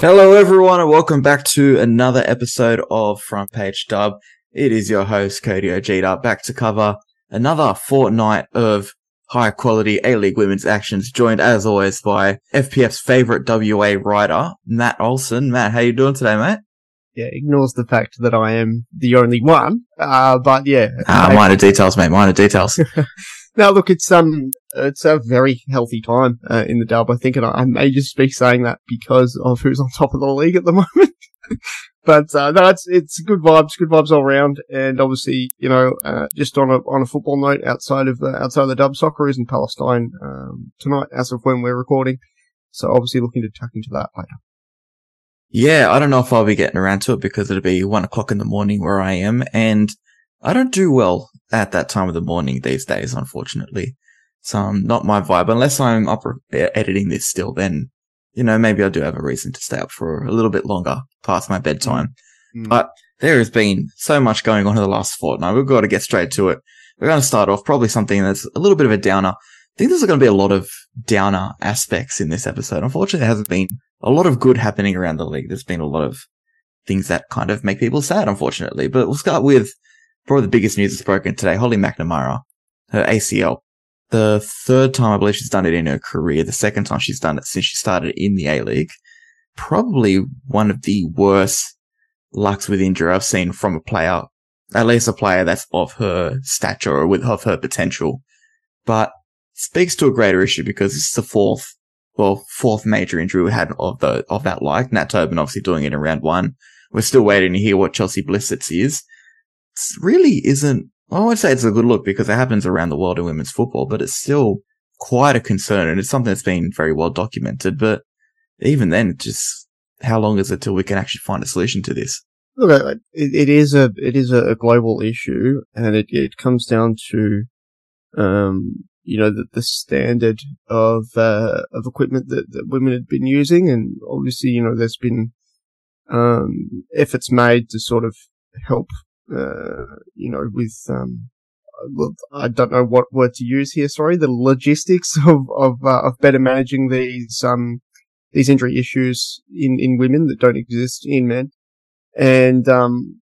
Hello, everyone, and welcome back to another episode of Front Page Dub. It is your host, Cody Ojeda, back to cover another fortnight of high quality A League women's actions, joined as always by FPF's favorite WA writer, Matt Olsen. Matt, how you doing today, mate? Yeah, ignores the fact that I am the only one. Uh, but yeah. Ah, I- minor details, mate, minor details. Now, look, it's um, it's a very healthy time uh, in the dub, I think, and I, may just be saying that because of who's on top of the league at the moment. but uh, no, it's it's good vibes, good vibes all around, and obviously, you know, uh, just on a on a football note, outside of the outside of the dub, Socceroos in Palestine um, tonight, as of when we're recording. So obviously, looking to tuck into that later. Yeah, I don't know if I'll be getting around to it because it'll be one o'clock in the morning where I am, and I don't do well at that time of the morning these days, unfortunately. So, um, not my vibe. Unless I'm up editing this still, then, you know, maybe I do have a reason to stay up for a little bit longer past my bedtime. Mm. But there has been so much going on in the last fortnight. We've got to get straight to it. We're going to start off probably something that's a little bit of a downer. I think there's going to be a lot of downer aspects in this episode. Unfortunately, there hasn't been a lot of good happening around the league. There's been a lot of things that kind of make people sad, unfortunately. But we'll start with probably the biggest news that's broken today. Holly McNamara, her ACL. The third time I believe she's done it in her career. The second time she's done it since she started in the A League. Probably one of the worst lucks with injury I've seen from a player, at least a player that's of her stature or with of her potential. But speaks to a greater issue because is the fourth, well, fourth major injury we had of the of that like. Nat Tobin obviously doing it in round one. We're still waiting to hear what Chelsea Blissets is. Really isn't. I would say it's a good look because it happens around the world in women's football, but it's still quite a concern and it's something that's been very well documented. But even then, just how long is it till we can actually find a solution to this? Look, it, it is a it is a global issue, and it, it comes down to, um, you know, the, the standard of uh, of equipment that, that women had been using, and obviously, you know, there's been um, efforts made to sort of help, uh, you know, with um, I don't know what word to use here. Sorry, the logistics of of uh, of better managing these um these injury issues in in women that don't exist in men and um,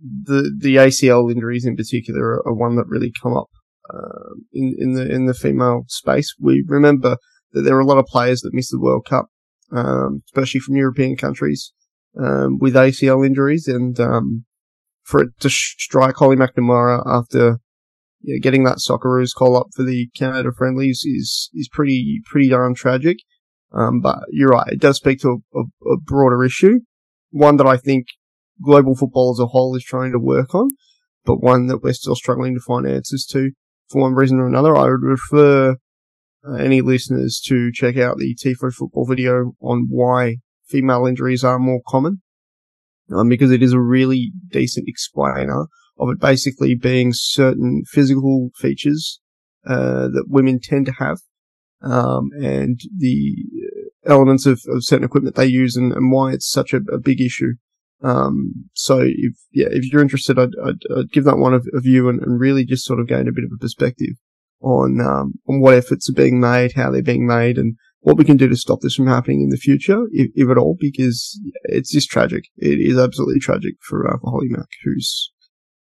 the the ACL injuries in particular are, are one that really come up uh, in in the in the female space. We remember that there are a lot of players that miss the World Cup, um, especially from European countries, um, with ACL injuries, and um, for it to strike Holly McNamara after yeah, getting that Socceroos call up for the Canada friendlies is is pretty pretty darn tragic. Um, but you're right; it does speak to a, a, a broader issue one that I think global football as a whole is trying to work on, but one that we're still struggling to find answers to for one reason or another. I would refer uh, any listeners to check out the Tifo football video on why female injuries are more common, um, because it is a really decent explainer of it basically being certain physical features uh, that women tend to have, um, and the elements of, of certain equipment they use and, and why it's such a, a big issue. Um, so if, yeah, if you're interested, I'd, I'd, I'd give that one a, a view and, and, really just sort of gain a bit of a perspective on, um, on what efforts are being made, how they're being made and what we can do to stop this from happening in the future, if, if at all, because it's just tragic. It is absolutely tragic for, uh, for Holly Mack, who's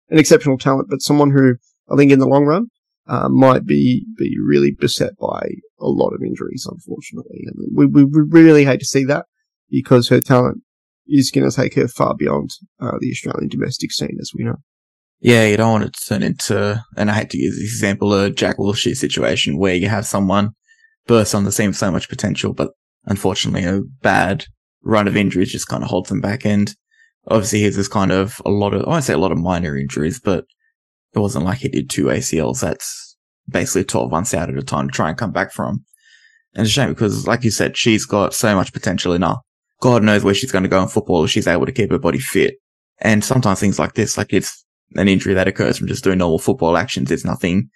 an exceptional talent, but someone who I think in the long run, uh, might be be really beset by a lot of injuries, unfortunately. And we, we, we really hate to see that because her talent is going to take her far beyond uh, the Australian domestic scene, as we know. Yeah, you don't want it to turn into, and I hate to use this example, a Jack Wilshere situation where you have someone burst on the scene so much potential, but unfortunately a bad run of injuries just kind of holds them back. And obviously here's this kind of a lot of, I won't say a lot of minor injuries, but it wasn't like he did two ACLs. That's basically 12 months out at a time to try and come back from. And it's a shame because, like you said, she's got so much potential in her. God knows where she's going to go in football if she's able to keep her body fit. And sometimes things like this, like it's an injury that occurs from just doing normal football actions. It's nothing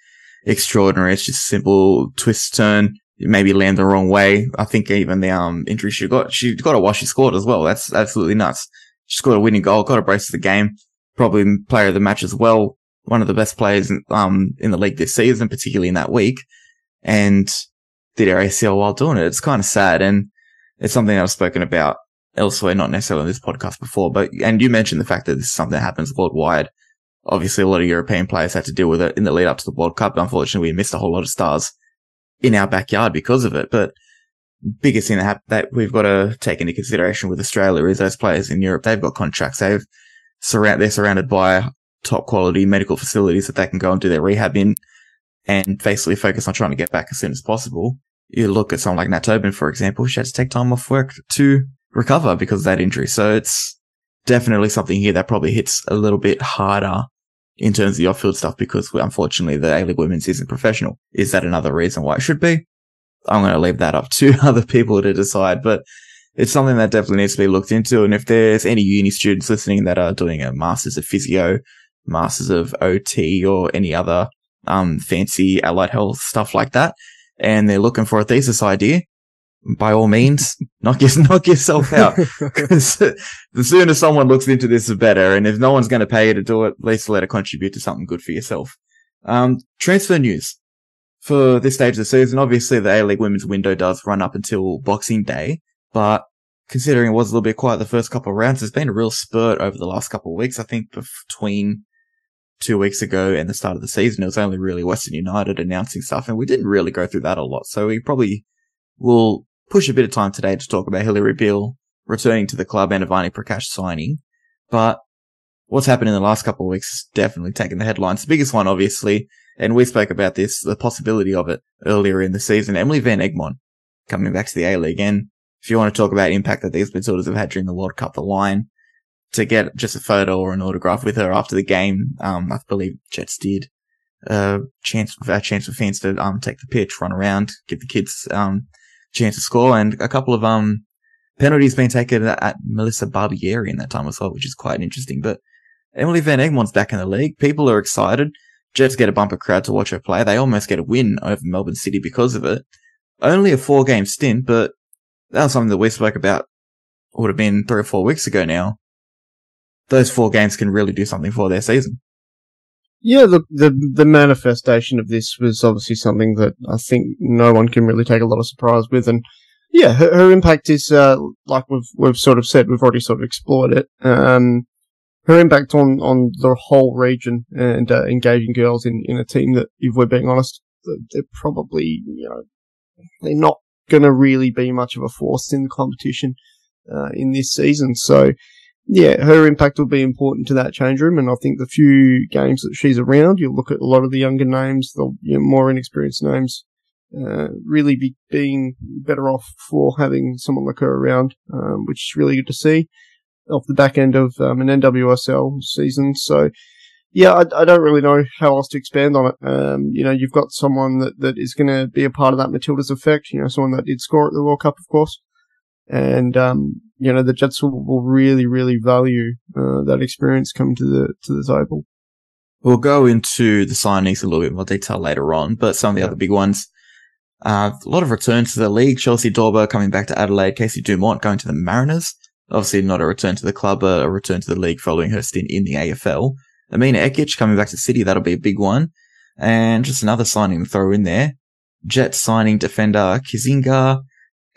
extraordinary. It's just simple twist turn. Maybe land the wrong way. I think even the um injury she got, she got a while she scored as well. That's absolutely nuts. She scored a winning goal, got a brace of the game, probably player of the match as well one of the best players um, in the league this season, particularly in that week, and did our ACL while doing it. It's kind of sad, and it's something I've spoken about elsewhere, not necessarily on this podcast before, but, and you mentioned the fact that this is something that happens worldwide. Obviously, a lot of European players had to deal with it in the lead up to the World Cup. Unfortunately, we missed a whole lot of stars in our backyard because of it. But biggest thing that, ha- that we've got to take into consideration with Australia is those players in Europe. They've got contracts. They've surround, they're surrounded by top quality medical facilities that they can go and do their rehab in and basically focus on trying to get back as soon as possible. You look at someone like Nat Tobin, for example, she had to take time off work to recover because of that injury. So it's definitely something here that probably hits a little bit harder in terms of the off-field stuff because unfortunately the A-League Women's isn't professional. Is that another reason why it should be? I'm going to leave that up to other people to decide, but it's something that definitely needs to be looked into. And if there's any uni students listening that are doing a master's of physio, masters of OT or any other um, fancy allied health stuff like that, and they're looking for a thesis idea, by all means, knock, your, knock yourself out. Because the sooner someone looks into this, the better. And if no one's going to pay you to do it, at least let it contribute to something good for yourself. Um, transfer news for this stage of the season. Obviously, the A League women's window does run up until Boxing Day, but considering it was a little bit quiet the first couple of rounds, there's been a real spurt over the last couple of weeks. I think between two weeks ago and the start of the season, it was only really Western United announcing stuff, and we didn't really go through that a lot. So we probably will push a bit of time today to talk about Hillary Bill returning to the club and Ivani Prakash signing. But what's happened in the last couple of weeks is definitely taken the headlines. The biggest one, obviously, and we spoke about this, the possibility of it earlier in the season. Emily Van Egmond coming back to the A League. And if you want to talk about impact that these Matildas have had during the World Cup, the line to get just a photo or an autograph with her after the game, um, I believe Jets did. Uh, chance, a chance for fans to, um, take the pitch, run around, give the kids, um, chance to score and a couple of, um, penalties being taken at Melissa Barbieri in that time as well, which is quite interesting. But Emily Van Egmond's back in the league. People are excited. Jets get a bumper crowd to watch her play. They almost get a win over Melbourne City because of it. Only a four game stint, but that was something that we spoke about would have been three or four weeks ago now. Those four games can really do something for their season. Yeah, the, the the manifestation of this was obviously something that I think no one can really take a lot of surprise with, and yeah, her, her impact is uh, like we've we've sort of said, we've already sort of explored it. Um, her impact on, on the whole region and uh, engaging girls in, in a team that, if we're being honest, they're probably you know they're not going to really be much of a force in the competition uh, in this season. So yeah, her impact will be important to that change room. And I think the few games that she's around, you'll look at a lot of the younger names, the you know, more inexperienced names, uh, really be being better off for having someone like her around, um, which is really good to see off the back end of um, an NWSL season. So, yeah, I, I, don't really know how else to expand on it. Um, you know, you've got someone that, that is going to be a part of that Matilda's effect. You know, someone that did score at the World Cup, of course. And, um, you know, the Jets will, will really, really value, uh, that experience coming to the, to the table. We'll go into the signings a little bit more detail later on, but some of the yeah. other big ones, uh, a lot of returns to the league. Chelsie Dawber coming back to Adelaide. Casey Dumont going to the Mariners. Obviously not a return to the club, but a return to the league following her stint in the AFL. Emina Ekic coming back to City. That'll be a big one. And just another signing to throw in there. Jets signing defender Kizinga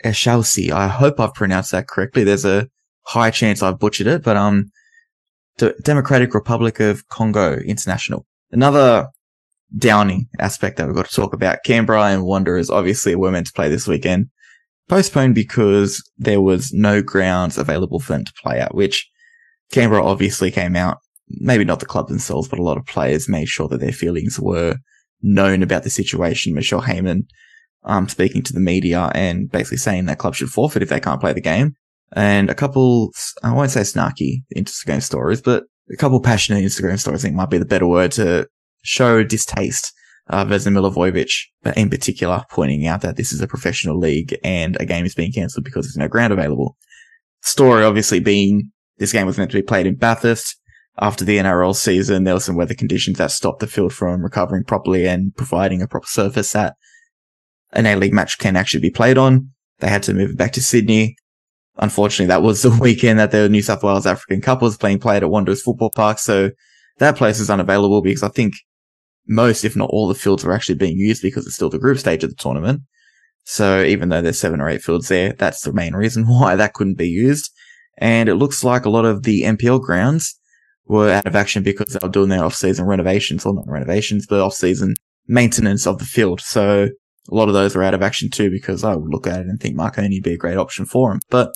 Eshausi. I hope I've pronounced that correctly. There's a high chance I've butchered it, but, um, D- Democratic Republic of Congo International. Another downing aspect that we've got to talk about. Canberra and Wanderers obviously were meant to play this weekend postponed because there was no grounds available for them to play at, which Canberra obviously came out, maybe not the club themselves, but a lot of players made sure that their feelings were known about the situation. Michelle Heyman, um, speaking to the media and basically saying that club should forfeit if they can't play the game. And a couple, I won't say snarky Instagram stories, but a couple passionate Instagram stories, I think might be the better word to show distaste uh, Vesna Milivojevic, in particular pointing out that this is a professional league and a game is being cancelled because there's no ground available. Story obviously being this game was meant to be played in Bathurst. After the NRL season, there were some weather conditions that stopped the field from recovering properly and providing a proper surface that an A-League match can actually be played on. They had to move it back to Sydney. Unfortunately, that was the weekend that the New South Wales African Cup was being played at Wanderers Football Park. So that place is unavailable because I think most, if not all the fields are actually being used because it's still the group stage of the tournament. So even though there's seven or eight fields there, that's the main reason why that couldn't be used. And it looks like a lot of the NPL grounds were out of action because they were doing their off-season renovations, or not renovations, but off-season maintenance of the field. So a lot of those are out of action too because I would look at it and think Marconi would be a great option for him. But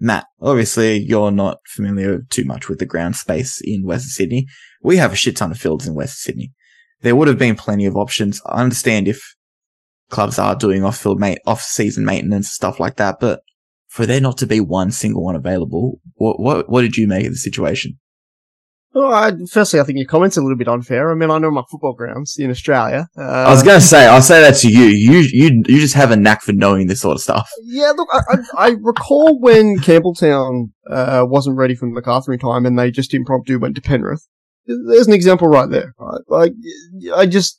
Matt, obviously you're not familiar too much with the ground space in Western Sydney. We have a shit ton of fields in Western Sydney. There would have been plenty of options. I understand if clubs are doing off-field off-season maintenance stuff like that, but for there not to be one single one available, what what what did you make of the situation? Well, I, firstly, I think your comment's are a little bit unfair. I mean, I know my football grounds in Australia. Uh, I was going to say, I'll say that to you. You you you just have a knack for knowing this sort of stuff. Yeah, look, I, I, I recall when Campbelltown uh, wasn't ready for the MacArthur in time, and they just impromptu went to Penrith. There's an example right there. Right? Like, I just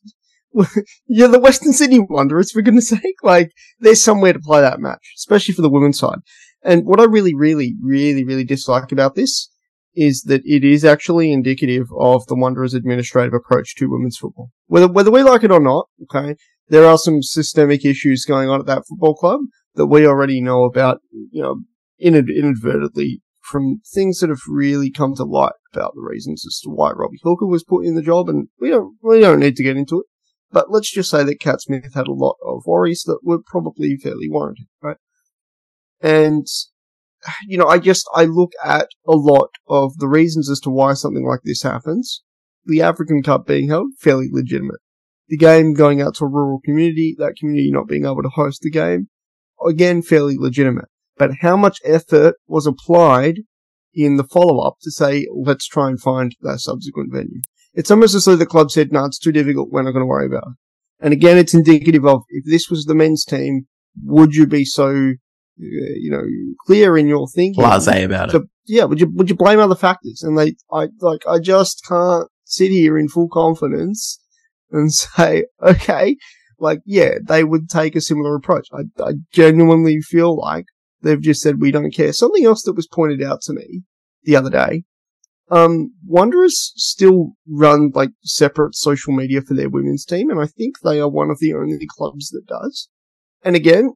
you're the Western Sydney Wanderers, for goodness sake. Like, there's somewhere to play that match, especially for the women's side. And what I really, really, really, really dislike about this is that it is actually indicative of the Wanderers' administrative approach to women's football. Whether, whether we like it or not, okay, there are some systemic issues going on at that football club that we already know about, you know, inadvertently from things that have really come to light about the reasons as to why Robbie Hooker was put in the job, and we don't we don't need to get into it. But let's just say that Cat Smith had a lot of worries that were probably fairly warranted, right? And you know, I just, I look at a lot of the reasons as to why something like this happens. The African Cup being held, fairly legitimate. The game going out to a rural community, that community not being able to host the game, again, fairly legitimate. But how much effort was applied in the follow up to say, let's try and find that subsequent venue? It's almost as though the club said, no, it's too difficult, we're not going to worry about it. And again, it's indicative of if this was the men's team, would you be so you know, clear in your thinking. Blase about it. Yeah, would you would you blame other factors? And they, I like, I just can't sit here in full confidence and say, okay, like, yeah, they would take a similar approach. I, I genuinely feel like they've just said we don't care. Something else that was pointed out to me the other day. Um, Wanderers still run like separate social media for their women's team, and I think they are one of the only clubs that does. And again,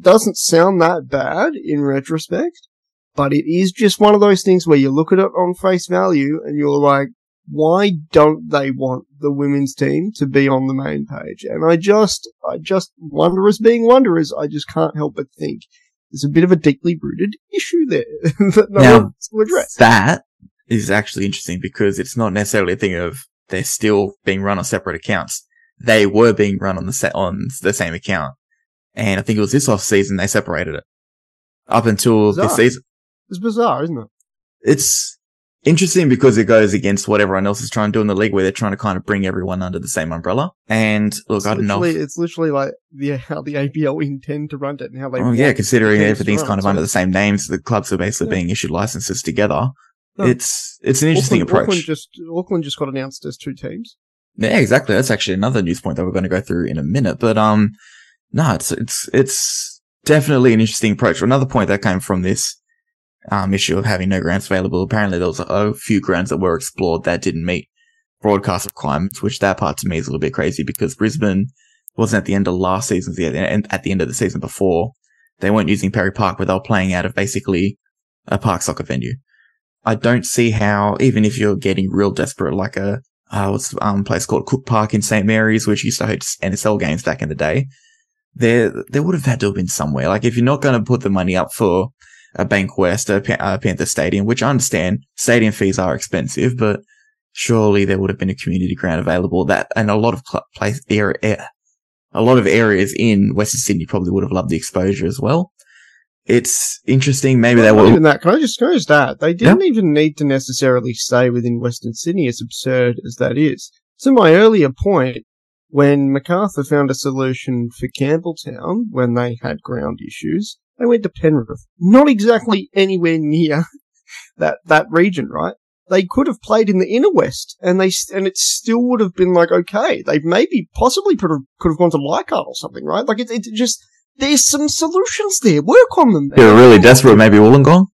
doesn't sound that bad in retrospect, but it is just one of those things where you look at it on face value and you're like, why don't they want the women's team to be on the main page? And I just, I just, Wanderers being Wanderers, I just can't help but think there's a bit of a deeply rooted issue there that no now, one's address. That is actually interesting because it's not necessarily a thing of they're still being run on separate accounts. They were being run on the set on the same account. And I think it was this off season they separated it. Up until Bizarre. this season. It's bizarre, isn't it? It's interesting because it goes against what everyone else is trying to do in the league where they're trying to kind of bring everyone under the same umbrella. And look, It's I don't know. literally- It's literally like the, how the APL intend to run it and how they. Oh yeah, considering the teams to everything's run kind of so- under the same names, the clubs are basically Yeah. being issued licenses together. No. It's it's an interesting Auckland, Auckland approach. just Auckland just got announced as two teams. Yeah, exactly. That's actually another news point that we're going to go through in a minute. But um, no, it's it's it's definitely an interesting approach. Another point that came from this um issue of having no grants available. Apparently, there was a few grants that were explored that didn't meet broadcast requirements, which that part to me is a little bit crazy because Brisbane wasn't at the end of last season, and at the end of the season before. They weren't using Perry Park, but they were playing out of basically a park soccer venue. I don't see how, even if you're getting real desperate, like a uh, what's um, place called Cook Park in St Mary's, which used to host NSL games back in the day. There, there would have had to have been somewhere. Like if you're not going to put the money up for a Bank West, a uh, Panther Stadium, which I understand stadium fees are expensive, but surely there would have been a community ground available that, and a lot of cl- place area, a lot of areas in Western Sydney probably would have loved the exposure as well. It's interesting. Maybe they Not will. even that. Can I just can I just add? They didn't even need to necessarily stay within Western Sydney, as absurd as that is. To my earlier point, when MacArthur found a solution for Campbelltown when they had ground issues, they went to Penrith. Not exactly anywhere near that that region, right? They could have played in the inner west, and they and it still would have been like okay. They maybe possibly could have could have gone to Leichhardt or something, right? Like it, it just there's some solutions there. Work on them. They were really desperate. Maybe Wollongong.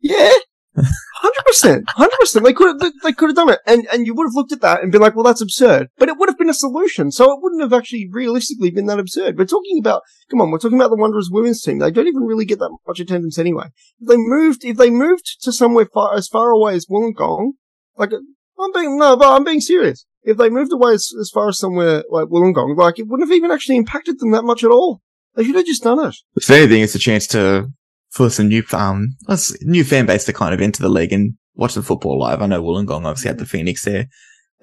Yeah. Hundred percent, hundred percent. They could have, they could have done it, and and you would have looked at that and been like, "Well, that's absurd," but it would have been a solution. So it wouldn't have actually realistically been that absurd. We're talking about, come on, we're talking about the Wanderers women's team. They don't even really get that much attendance anyway. If they moved, if they moved to somewhere far as far away as Wollongong, like I'm being no, but I'm being serious. If they moved away as, as far as somewhere like Wollongong, like it wouldn't have even actually impacted them that much at all. They should have just done it. If anything, it's a chance to for some new um new fan base to kind of enter the league and watch the football live. I know Wollongong obviously had the Phoenix there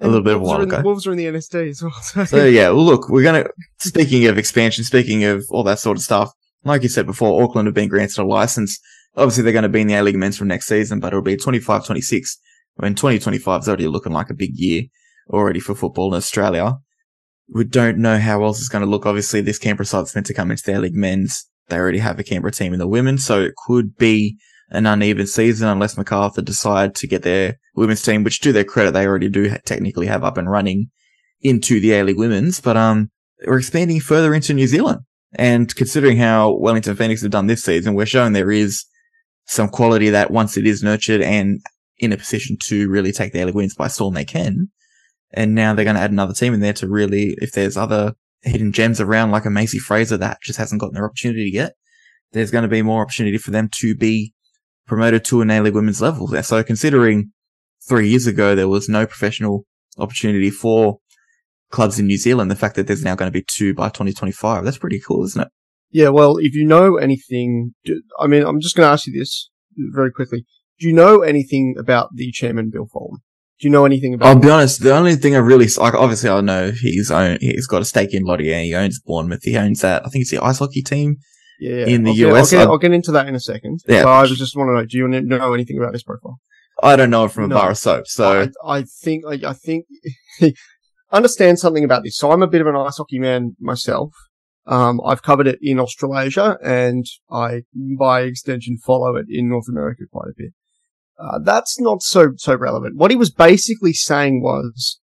a little bit of a while Wolves are in- ago. Wolves are in the NSD as well. So. So yeah, well, look, we're gonna. Speaking of expansion, speaking of all that sort of stuff, like you said before, Auckland have been granted a license. Obviously, they're going to be in the A League men's from next season, but it'll be 25-26. I mean, 2025 is already looking like a big year already for football in Australia. We don't know how else it's going to look. Obviously, this Canberra side's meant to come into the A League men's. They already have a Canberra team in the women, so it could be an uneven season unless MacArthur decide to get their women's team, which to their credit, they already do technically have up and running into the A League women's, but um, we're expanding further into New Zealand. And considering how Wellington Phoenix have done this season, we're showing there is some quality that once it is nurtured and in a position to really take the A League women's by storm, they can. And now they're going to add another team in there to really, if there's other hidden gems around like a Macey Fraser that just hasn't gotten their opportunity yet, there's going to be more opportunity for them to be promoted to an A League women's level. So considering three years ago there was no professional opportunity for clubs in New Zealand, the fact that there's now going to be two by 2025, that's pretty cool, isn't it? Yeah, well, if you know anything, I mean, I'm just going to ask you this very quickly. Do you know anything about the chairman, Bill Foley? Do you know anything about? I'll be honest, the only thing I really, like, obviously I know he's own, he's got a stake in Lottie and he owns Bournemouth. He owns that, I think it's the ice hockey team. yeah, in the I'll get, US, I'll get, I'll get into that in a second. Yeah. But I just want to know: Do you know anything about his profile? I don't know from a No. bar of soap, so I, I think I, I think he understand something about this. So I'm a bit of an ice hockey man myself. Um, I've covered it in Australasia, and I, by extension, follow it in North America quite a bit. Uh, that's not so so relevant. What he was basically saying was,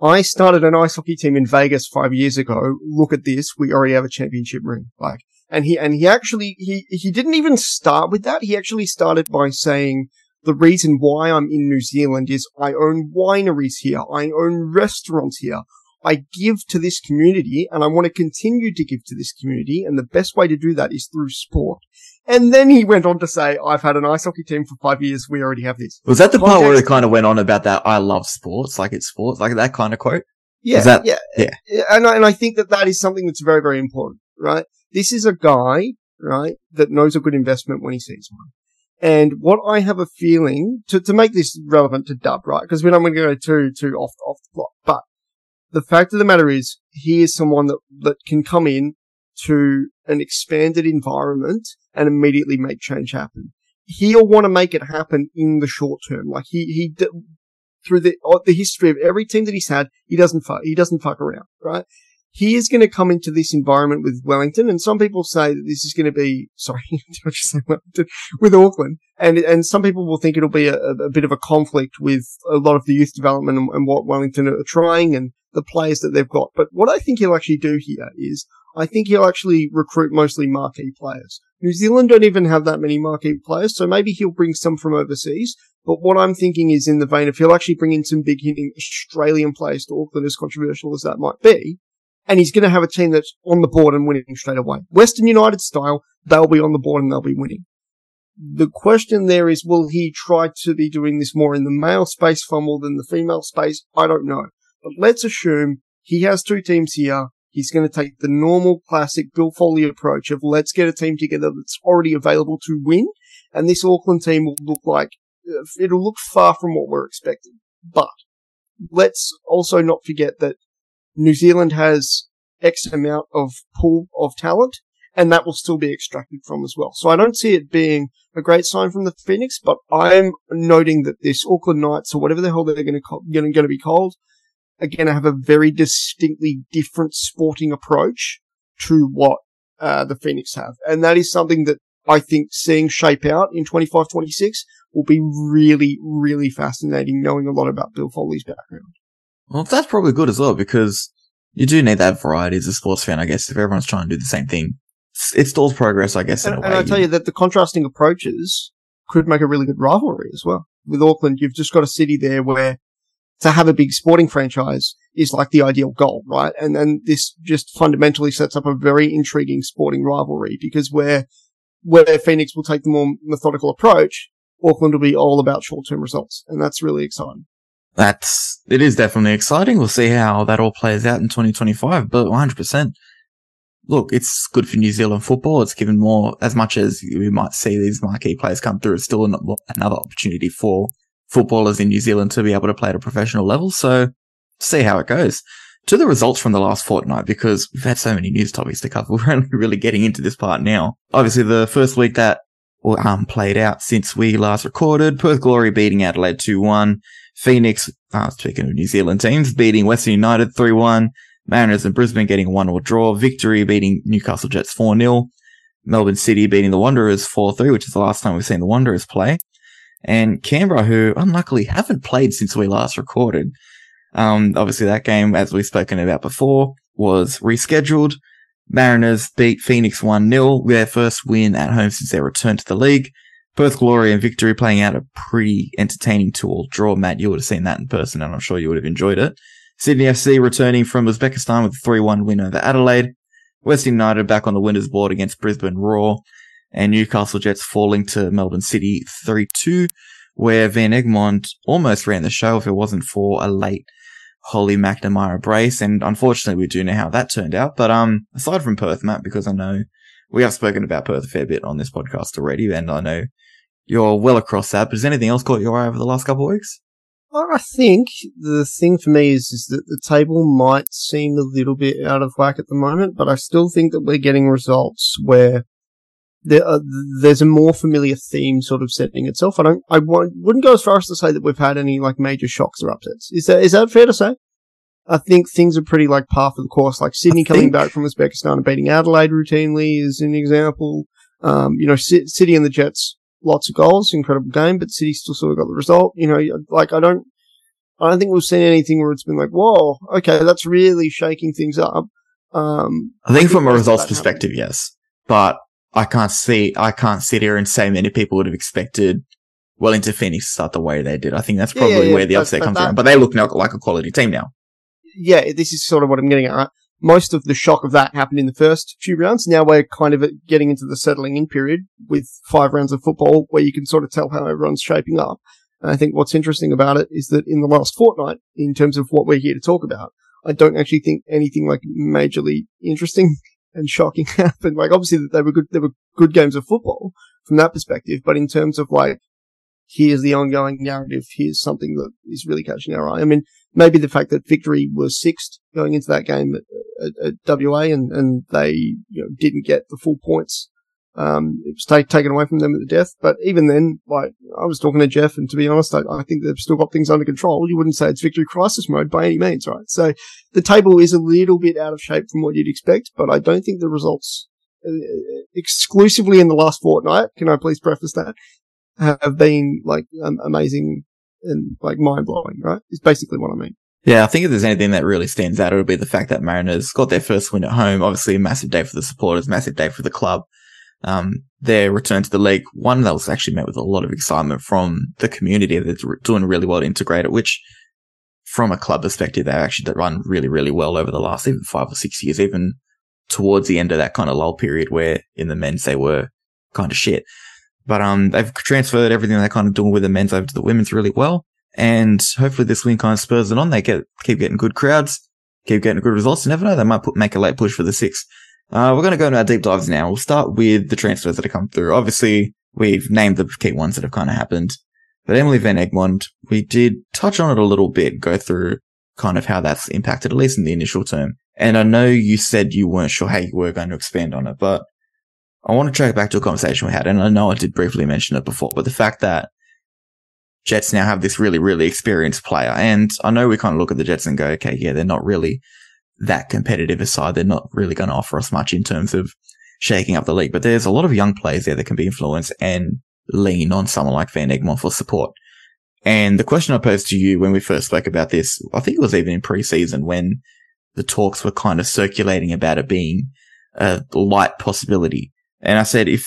I started an ice hockey team in Vegas five years ago. Look at this, we already have a championship ring. Like, and he and he actually he he didn't even start with that. He actually started by saying the reason why I'm in New Zealand is I own wineries here. I own restaurants here. I give to this community and I want to continue to give to this community. And the best way to do that is through sport. And then he went on to say, I've had an ice hockey team for five years. We already have this. was that the part where it Context- kind of went on about that I love sports, like it's sports, like that kind of quote? Yeah. That- yeah. yeah. And I, and I think that that is something that's very, very important, right? This is a guy, right, that knows a good investment when he sees one. And what I have a feeling to, to make this relevant to Dub, right? Because we don't want to go too, too off, off the plot, but the fact of the matter is he is someone that, that can come in to an expanded environment and immediately make change happen. He'll want to make it happen in the short term. Like he, he, through the, uh, the history of every team that he's had, he doesn't fuck, he doesn't fuck around, right? He is going to come into this environment with Wellington, and some people say that this is going to be, sorry, I just say Wellington? With Auckland. And, and some people will think it'll be a, a bit of a conflict with a lot of the youth development and, and what Wellington are trying and the players that they've got. But what I think he'll actually do here is, I think he'll actually recruit mostly marquee players. New Zealand don't even have that many marquee players, so maybe he'll bring some from overseas. But what I'm thinking is in the vein of he'll actually bring in some big hitting Australian players to Auckland, as controversial as that might be. And he's going to have a team that's on the board and winning straight away. Western United style, they'll be on the board and they'll be winning. The question there is, will he try to be doing this more in the male space far more than the female space? I don't know. But let's assume he has two teams here. He's going to take the normal classic Bill Foley approach of let's get a team together that's already available to win. And this Auckland team will look like, uh, it'll look far from what we're expecting. But let's also not forget that New Zealand has X amount of pool of talent and that will still be extracted from as well. So I don't see it being a great sign from the Phoenix, but I'm noting that this Auckland Knights or whatever the hell they're going to, going to be called to have a very distinctly different sporting approach to what uh, the Phoenix have. And that is something that I think seeing shape out in 25 26 will be really, really fascinating knowing a lot about Bill Foley's background. Well, that's probably good as well because you do need that variety as a sports fan, I guess. If everyone's trying to do the same thing, it stalls progress, I guess. In And, a and. I tell you that the contrasting approaches could make a really good rivalry as well. With Auckland, you've just got a city there where to have a big sporting franchise is like the ideal goal, right? And then this just fundamentally sets up a very intriguing sporting rivalry because where where Phoenix will take the more methodical approach, Auckland will be all about short term results, and that's really exciting. That's it is definitely exciting. We'll see how that all plays out in 2025, but 100. percent Look, it's good for New Zealand football. It's given more, as much as we might see these marquee players come through. It's still another opportunity for footballers in New Zealand to be able to play at a professional level. So see how it goes. To the results from the last fortnight, because we've had so many news topics to cover. We're only really getting into this part now. Obviously, the first week that um, played out since we last recorded, Perth Glory beating Adelaide 2-1. Phoenix, uh, speaking of New Zealand teams, beating Western United 3-1. Mariners and Brisbane getting a 1-0 draw. Victory beating Newcastle Jets 4-0. Melbourne City beating the Wanderers 4-3, which is the last time we've seen the Wanderers play. And Canberra, who unluckily haven't played since we last recorded, um, obviously that game, as we've spoken about before, was rescheduled. Mariners beat Phoenix 1-0, their first win at home since their return to the league. Perth Glory and Victory playing out a pretty entertaining two-all draw. Matt, you would have seen that in person and I'm sure you would have enjoyed it. Sydney FC returning from Uzbekistan with a 3-1 win over Adelaide. West United back on the winners board against Brisbane Roar. And Newcastle Jets falling to Melbourne City 3-2, where Van Egmond almost ran the show if it wasn't for a late Holly McNamara brace. And unfortunately, we do know how that turned out. But, um, aside from Perth, Matt, because I know we have spoken about Perth a fair bit on this podcast already, and I know you're well across that. But has anything else caught your eye over the last couple of weeks? I think the thing for me is, is that the table might seem a little bit out of whack at the moment, but I still think that we're getting results where there are, there's a more familiar theme sort of setting itself. I don't, I wouldn't go as far as to say that we've had any like major shocks or upsets. Is that, is that fair to say? I think things are pretty like par for the course. Like Sydney I coming think... back from Uzbekistan and beating Adelaide routinely is an example. Um, you know, C- City and the Jets, lots of goals, incredible game, but City still sort of got the result. You know, like I don't, I don't think we've seen anything where it's been like, whoa, okay, that's really shaking things up. Um, I think, I think from a results perspective, happening. yes, but I can't see, I can't sit here and say many people would have expected Wellington Phoenix to start the way they did. I think that's probably yeah, yeah, where the upset comes that, from. But they look now like a quality team now. Yeah, this is sort of what I'm getting at. Uh, most of the shock of that happened in the first few rounds. Now we're kind of getting into the settling in period with five rounds of football where you can sort of tell how everyone's shaping up. And I think what's interesting about it is that in the last fortnight, in terms of what we're here to talk about, I don't actually think anything like majorly interesting and shocking happened. Like obviously they were good, they were good games of football from that perspective, but in terms of like, here's the ongoing narrative, here's something that is really catching our eye. I mean, maybe the fact that victory was sixth going into that game at, at, at WA and, and they, you know, didn't get the full points um, it was take, taken away from them at the death. But even then, like, I was talking to Jeff, and to be honest, I, I, think they've still got things under control. You wouldn't say it's victory crisis mode by any means, right? So the table is a little bit out of shape from what you'd expect, but I don't think the results uh, exclusively in the last fortnight, can I please preface that, have been like um, amazing and like mind blowing, right? Is basically what I mean. Yeah, I think if there's anything that really stands out, it'll be the fact that Mariners got their first win at home. Obviously, a massive day for the supporters, massive day for the club um, their return to the league, one that was actually met with a lot of excitement from the community. They're doing really well to integrate it, which from a club perspective, they've actually run really, really well over the last even five or six years, even towards the end of that kind of lull period where in the men's they were kind of shit. But, um, they've transferred everything they're kind of doing with the men's over to the women's really well. And hopefully this win kind of spurs it on. They get, keep getting good crowds, keep getting good results. You never know. They might put, make a late push for the six. Uh, we're going to go into our deep dives now. We'll start with the transfers that have come through. Obviously, we've named the key ones that have kind of happened. But Emily Van Egmond, we did touch on it a little bit, go through kind of how that's impacted, at least in the initial term. And I know you said you weren't sure how you were going to expand on it, but I want to track back to a conversation we had. And I know I did briefly mention it before, but the fact that Jets now have this really, really experienced player. And I know we kind of look at the Jets and go, okay, yeah, they're not really that competitive aside, they're not really going to offer us much in terms of shaking up the league. But there's a lot of young players there that can be influenced and lean on someone like Van Egmond for support. And the question I posed to you when we first spoke about this, I think it was even in preseason when the talks were kind of circulating about it being a light possibility. And I said, if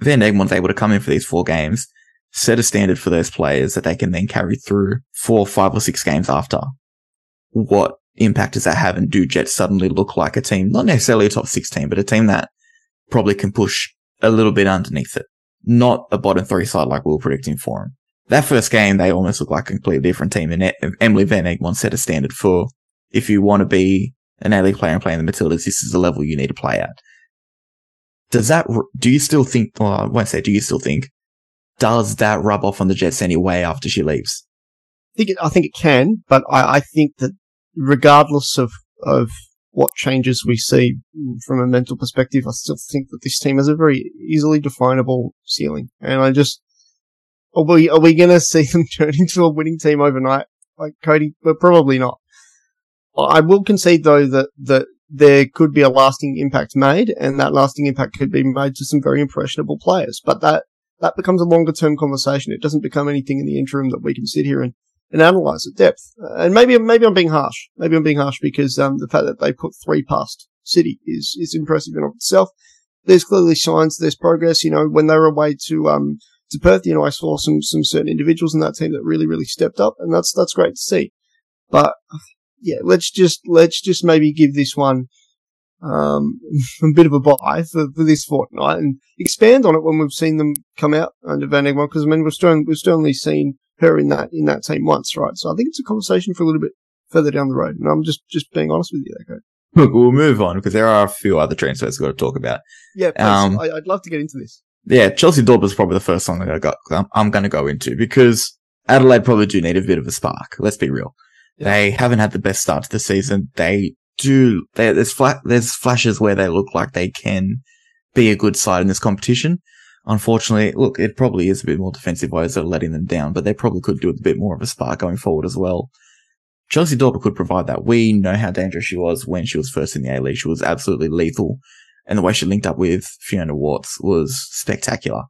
Van Egmond's able to come in for these four games, set a standard for those players that they can then carry through four, five or six games after. What impact does that have? And do Jets suddenly look like a team, not necessarily a top six team, but a team that probably can push a little bit underneath it? Not a bottom three side like we were predicting for them. That first game, they almost look like a completely different team. And Emily Van Egmond set a standard for if you want to be an A-League player and play in the Matildas, this is the level you need to play at. Does that, do you still think, well, I won't say, do you still think, does that rub off on the Jets anyway after she leaves? I think it, I think it can, but I, I think that regardless of, of what changes we see from a mental perspective, I still think that this team has a very easily definable ceiling. And I just, are we, are we going to see them turn into a winning team overnight? Like Cody, but probably not. I will concede though that, that there could be a lasting impact made and that lasting impact could be made to some very impressionable players. But that, that becomes a longer term conversation. It doesn't become anything in the interim that we can sit here and, and analyze at depth. And maybe, maybe I'm being harsh. Maybe I'm being harsh because, um, the fact that they put three past City is, is impressive in of itself. There's clearly signs there's progress. You know, when they were away to, um, to Perth, you know, I saw some, some certain individuals in that team that really, really stepped up and that's, that's great to see. But yeah, let's just let's just maybe give this one um, a bit of a buy for, for this fortnight and expand on it when we've seen them come out under Van Egmond. Because I mean, we've still we've only seen her in that in that team once, right? So I think it's a conversation for a little bit further down the road. And I'm just just being honest with you, okay? Look, we'll move on because there are a few other transfers we've got to talk about. Yeah, um, I, would love to get into this. Yeah, Chelsie Dawber is probably the first one that I got. I'm, I'm going to go into because Adelaide probably do need a bit of a spark. Let's be real. They haven't had the best start to the season. They do, they, there's fla- there's flashes where they look like they can be a good side in this competition. Unfortunately, look, it probably is a bit more defensive ways that are letting them down, but they probably could do a bit more of a spark going forward as well. Chelsie Dawber could provide that. We know how dangerous she was when she was first in the A-League. She was absolutely lethal. And the way she linked up with Fiona Worts was spectacular.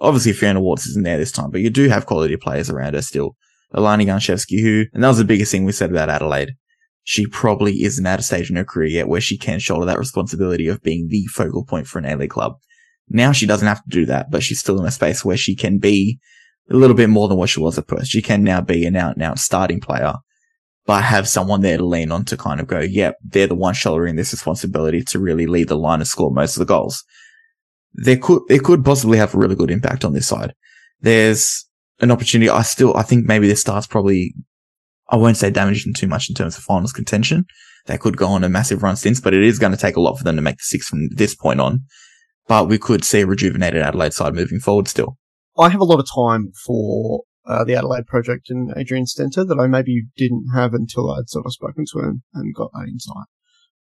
Obviously, Fiona Worts isn't there this time, but you do have quality players around her still. Alana Jancevski, who, and that was the biggest thing we said about Adelaide. She probably isn't at a stage in her career yet where she can shoulder that responsibility of being the focal point for an A-League club. Now she doesn't have to do that, but she's still in a space where she can be a little bit more than what she was at first. She can now be an out and out starting player, but have someone there to lean on to kind of go, yep, they're the one shouldering this responsibility to really lead the line and score most of the goals. There could, it could possibly have a really good impact on this side. There's an opportunity. I still, I think maybe this starts probably, I won't say damaged too much in terms of finals contention. They could go on a massive run since, but it is going to take a lot for them to make the six from this point on. But we could see a rejuvenated Adelaide side moving forward still. I have a lot of time for uh, the Adelaide project and Adrian Stenta that I maybe didn't have until I'd sort of spoken to him and got that insight.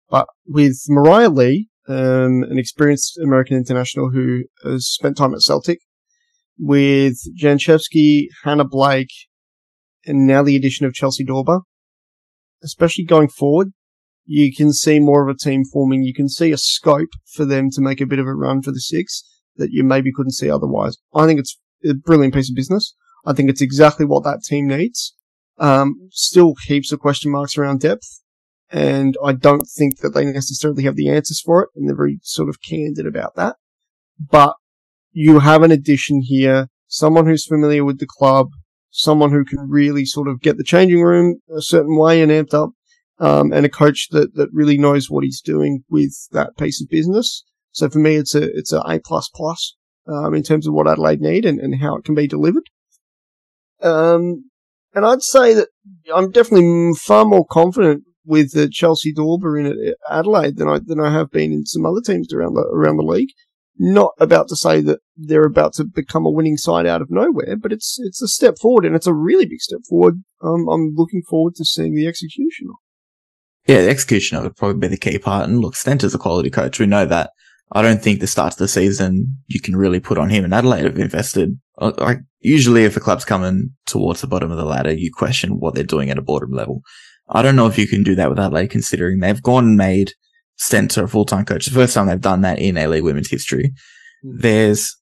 But with Mariah Lee, um, an experienced American international who has spent time at Celtic, with Jancevski, Hannah Blake, and now the addition of Chelsie Dawber. Especially going forward, you can see more of a team forming. You can see a scope for them to make a bit of a run for the six that you maybe couldn't see otherwise. I think it's a brilliant piece of business. I think it's exactly what that team needs. Um, still heaps of question marks around depth. And I don't think that they necessarily have the answers for it. And they're very sort of candid about that. But you have an addition here, someone who's familiar with the club, someone who can really sort of get the changing room a certain way and amped up, um, and a coach that, that really knows what he's doing with that piece of business. So for me, it's a, it's a A plus plus, um, in terms of what Adelaide need and, and how it can be delivered. Um, and I'd say that I'm definitely far more confident with the Chelsie Dawber in Adelaide than I, than I have been in some other teams around the, around the league not about to say that they're about to become a winning side out of nowhere, but it's it's a step forward and it's a really big step forward. Um, I'm looking forward to seeing the execution. Yeah, the execution of it probably be the key part. And look, Stenta's a quality coach. We know that. I don't think the start of the season you can really put on him. And Adelaide have invested. Uh, like usually, if a club's coming towards the bottom of the ladder, you question what they're doing at a bottom level. I don't know if you can do that with Adelaide, considering they've gone and made Stenta a full-time coach. The first time they've done that in A-League women's history. Hmm. There's,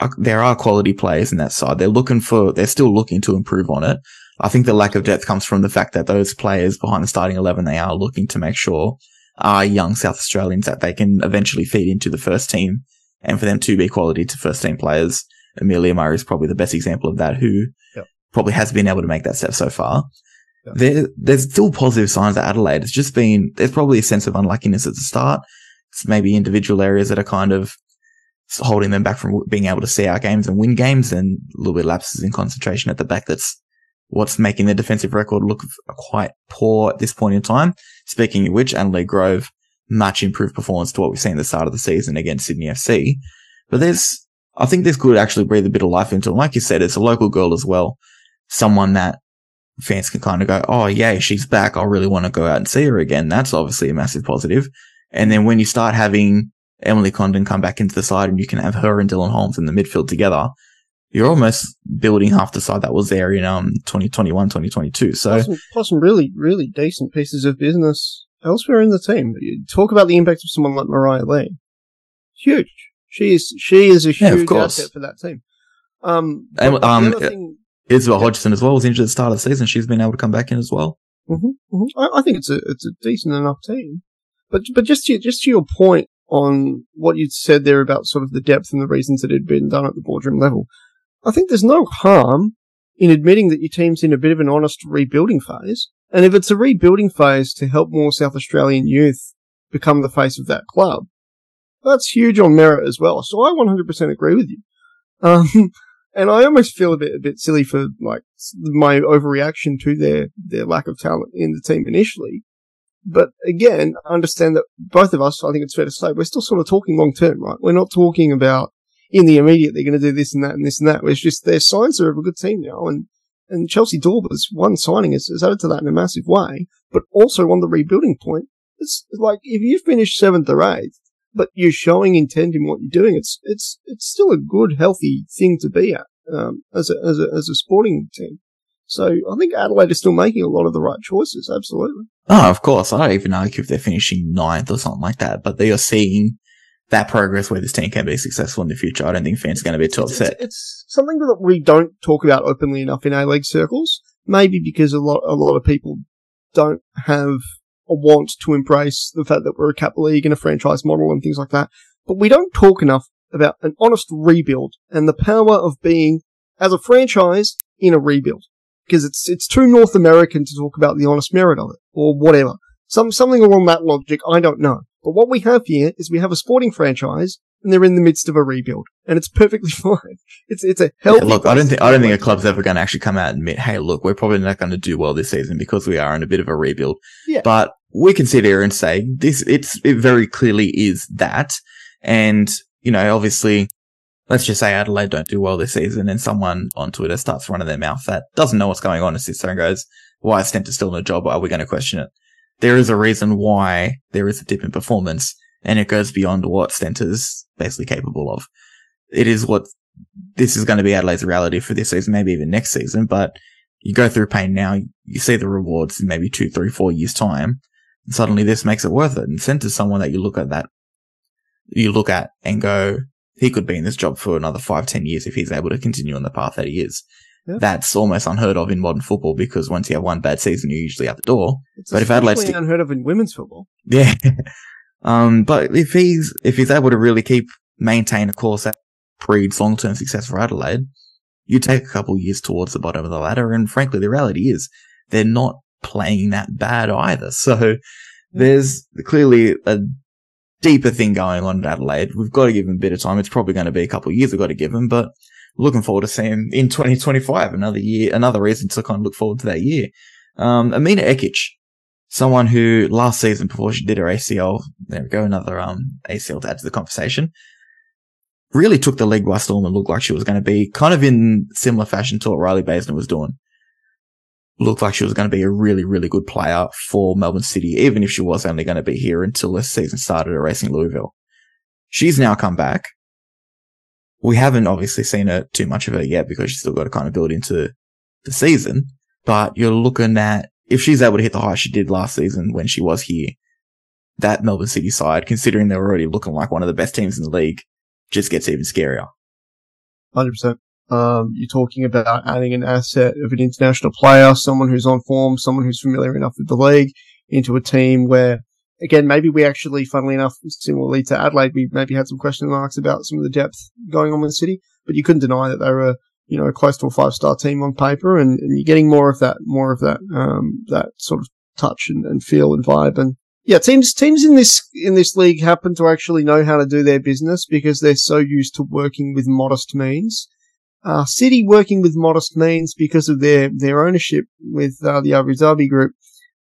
uh, there are quality players in that side. They're looking for, they're still looking to improve on it. I think the lack of depth comes from the fact that those players behind the starting 11, they are looking to make sure are young South Australians that they can eventually feed into the first team and for them to be quality to first team players Amelia Murray is probably the best example of that, who Yep. probably has been able to make that step so far. Yep. There, there's still positive signs at Adelaide. It's just been, there's probably a sense of unluckiness at the start. It's maybe individual areas that are kind of holding them back from being able to see our games and win games and a little bit lapses in concentration at the back. That's what's making their defensive record look quite poor at this point in time. Speaking of which, Adelaide Grove, much improved performance to what we've seen at the start of the season against Sydney FC. But there's, I think this could actually breathe a bit of life into it. Like you said, it's a local girl as well. Someone that fans can kind of go, Oh, yay, she's back. I really want to go out and see her again. That's obviously a massive positive. And then when you start having Emily Condon come back into the side and you can have her and Dylan Holmes in the midfield together, you're almost building half the side that was there in um 2021, 2022. So plus some, plus some really, really decent pieces of business elsewhere in the team. You talk about the impact of someone like Mariah Lee. Huge. She is, she is a Yeah, huge course. asset for that team. Um, And, um, thing- Isabel Hodgson as well was injured at the start of the season. She's been able to come back in as well. Mhm, mhm. I, I think it's a it's a decent enough team, but but just to, just to your point on what you said there about sort of the depth and the reasons that it had been done at the boardroom level, I think there's no harm in admitting that your team's in a bit of an honest rebuilding phase, and if it's a rebuilding phase to help more South Australian youth become the face of that club, that's huge on merit as well. So I 100% agree with you. Um, and I almost feel a bit a bit silly for like my overreaction to their their lack of talent in the team initially. But again, understand that both of us, I think it's fair to say, we're still sort of talking long term, right? We're not talking about in the immediate they're going to do this and that and this and that. It's just their signs are of a good team now, and and Chelsie Dawber's one signing has, has added to that in a massive way. But also on the rebuilding point, it's like if you finish seventh or eighth, but you're showing intent in what you're doing, it's it's it's still a good, healthy thing to be at um, as a as a as a sporting team. So I think Adelaide is still making a lot of the right choices. Absolutely. Oh, of course. I don't even argue if they're finishing ninth or something like that, but they are seeing that progress where this team can be successful in the future. I don't think fans are going to be too upset. it's, it's something that we don't talk about openly enough in A League circles. Maybe because a lot a lot of people don't have a want to embrace the fact that we're a cap league and a franchise model and things like that. But we don't talk enough about an honest rebuild and the power of being as a franchise in a rebuild. Because it's it's too North American to talk about the honest merit of it or whatever. Some something along that logic, I don't know. But what we have here is we have a sporting franchise and they're in the midst of a rebuild, and it's perfectly fine. It's it's a Yeah, look, I don't think I don't think a club's ever going to actually come out and admit, "Hey, look, we're probably not going to do well this season because we are in a bit of a rebuild." Yeah. But we can sit here and say this. It's it very clearly is that, and you know, obviously, let's just say Adelaide don't do well this season, and someone on Twitter starts running their mouth that doesn't know what's going on and sits there and goes, "Why is Stenta still in a job? Are we going to question it?" There is a reason why there is a dip in performance, and it goes beyond what Stenta's basically capable of. It is what this is going to be Adelaide's reality for this season, maybe even next season. But you go through pain now, you see the rewards in maybe two, three, four years time. And suddenly this makes it worth it. And Stenta's someone that you look at that, you look at and go, he could be in this job for another five, ten years if he's able to continue on the path that he is. Yeah. That's almost unheard of in modern football because once you have one bad season, you're usually out the door. It's but if Adelaide's unheard of in women's football. Yeah. um, but if he's, if he's able to really keep, maintain a course that breeds long-term success for Adelaide, you take a couple of years towards the bottom of the ladder. And frankly, the reality is they're not playing that bad either. So there's clearly a deeper thing going on at Adelaide. We've got to give him a bit of time. It's probably going to be a couple of years we've got to give him, but looking forward to seeing in 2025. Another year, another reason to kind of look forward to that year. Um, Emina Ekic, someone who last season before she did her ACL, there we go, another, um, ACL to add to the conversation, really took the league by storm and looked like she was going to be kind of in similar fashion to what Riley Basner was doing. Looked like she was going to be a really, really good player for Melbourne City, even if she was only going to be here until the season started at Racing Louisville. She's now come back. We haven't obviously seen her too much of her yet because she's still got to kind of build into the season, but you're looking at if she's able to hit the height she did last season when she was here, that Melbourne City side, considering they're already looking like one of the best teams in the league, just gets even scarier. Hundred percent. Um, you're talking about adding an asset of an international player, someone who's on form, someone who's familiar enough with the league, into a team where again, maybe we actually, funnily enough, similarly to Adelaide, we maybe had some question marks about some of the depth going on with the city, but you couldn't deny that they were, you know, close to a five star team on paper, and, and, you're getting more of that, more of that, um, that sort of touch and, and feel and vibe. And yeah, teams teams in this in this league happen to actually know how to do their business because they're so used to working with modest means. Uh, City working with modest means because of their their ownership with uh, the Abu Dhabi group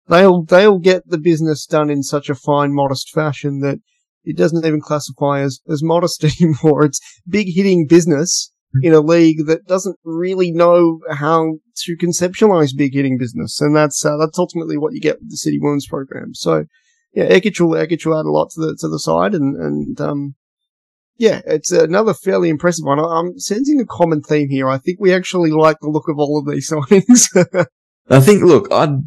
they'll they'll get the business done in such a fine, modest fashion that it doesn't even classify as as modest anymore. It's big hitting business hmm. in a league that doesn't really know how to conceptualize big hitting business, and that's uh, that's ultimately what you get with the City Women's program. So, yeah, Ekic will Ekic will add a lot to the to the side, and and um, yeah, it's another fairly impressive one. I'm sensing a common theme here. I think we actually like the look of all of these signings. I think, look, I'd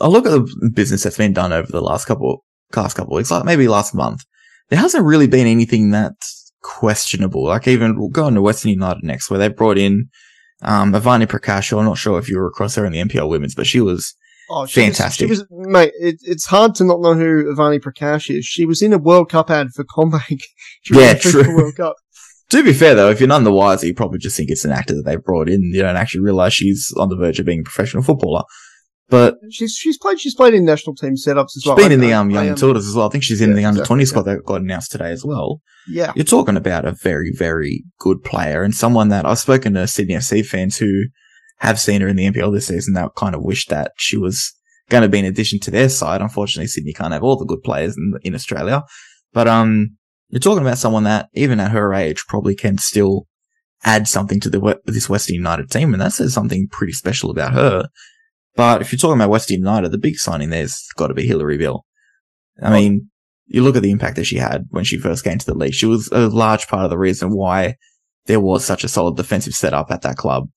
I look at the business that's been done over the last couple, last couple weeks, like maybe last month. There hasn't really been anything that's questionable. Like even we'll go on to Western United next, where they brought in um, Avani Prakash. I'm not sure if you were across her in the NPL Women's, but she was oh, she fantastic. Was, she was, mate. It, it's hard to not know who Avani Prakash is. She was in a World Cup ad for CommBank. yeah, true. World Cup. To be fair though, if you're none the wiser, you probably just think it's an actor that they brought in. You don't actually realize she's on the verge of being a professional footballer. But she's she's played she's played in national team setups as well. She's been in the um young Matildas as well. I think she's in yeah, the under twenty squad that got announced today as well. Yeah, you're talking about a very very good player and someone that I've spoken to Sydney FC fans who have seen her in the NPL this season that kind of wish that she was going to be an addition to their side. Unfortunately, Sydney can't have all the good players in in Australia, but um, you're talking about someone that even at her age probably can still add something to the this Western United team, and that says something pretty special about her. But if you're talking about Western United, the big signing there's got to be Hillary Beall. I mean, you look at the impact that she had when she first came to the league. She was a large part of the reason why there was such a solid defensive setup at that club.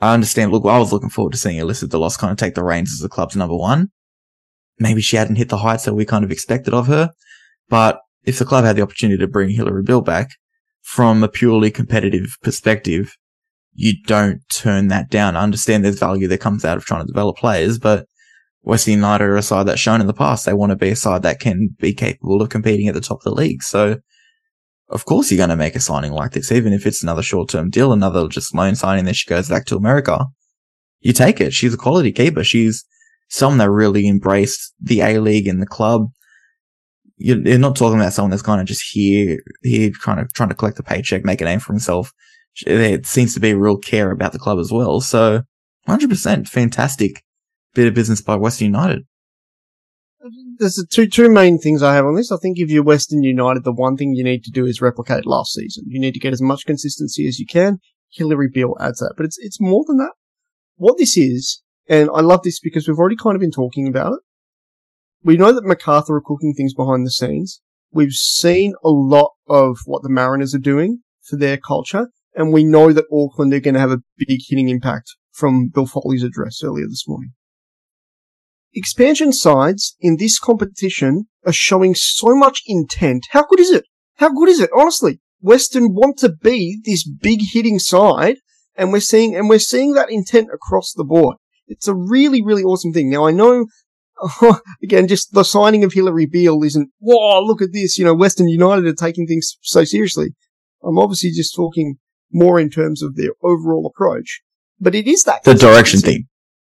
I understand. Look, I was looking forward to seeing Alyssa Dall'Oste kind of take the reins as the club's number one. Maybe she hadn't hit the heights that we kind of expected of her. But if the club had the opportunity to bring Hillary Beall back from a purely competitive perspective, you don't turn that down. I understand there's value that comes out of trying to develop players, but Western United are a side that's shown in the past they want to be a side that can be capable of competing at the top of the league. So, of course, you're going to make a signing like this, even if it's another short term deal, another just loan signing that she goes back to America. You take it. She's a quality keeper. She's someone that really embraced the A League and the club. You're not talking about someone that's kind of just here, here, kind of trying to collect a paycheck, make a name for himself there seems to be real care about the club as well. So 100% fantastic bit of business by Western United. There's two two main things I have on this. I think if you're Western United, the one thing you need to do is replicate last season. You need to get as much consistency as you can. Hillary Beall adds that, but it's it's more than that. What this is, and I love this because we've already kind of been talking about it. We know that Macarthur are cooking things behind the scenes. We've seen a lot of what the Mariners are doing for their culture, and we know that Auckland are going to have a big hitting impact from Bill Foley's address earlier this morning. Expansion sides in this competition are showing so much intent. How good is it? How good is it? Honestly, Western want to be this big hitting side, and we're seeing and we're seeing that intent across the board. It's a really, really awesome thing. Now I know again, just the signing of Hillary Beall isn't, whoa, look at this, you know, Western United are taking things so seriously. I'm obviously just talking more in terms of their overall approach. But it is that the direction thing.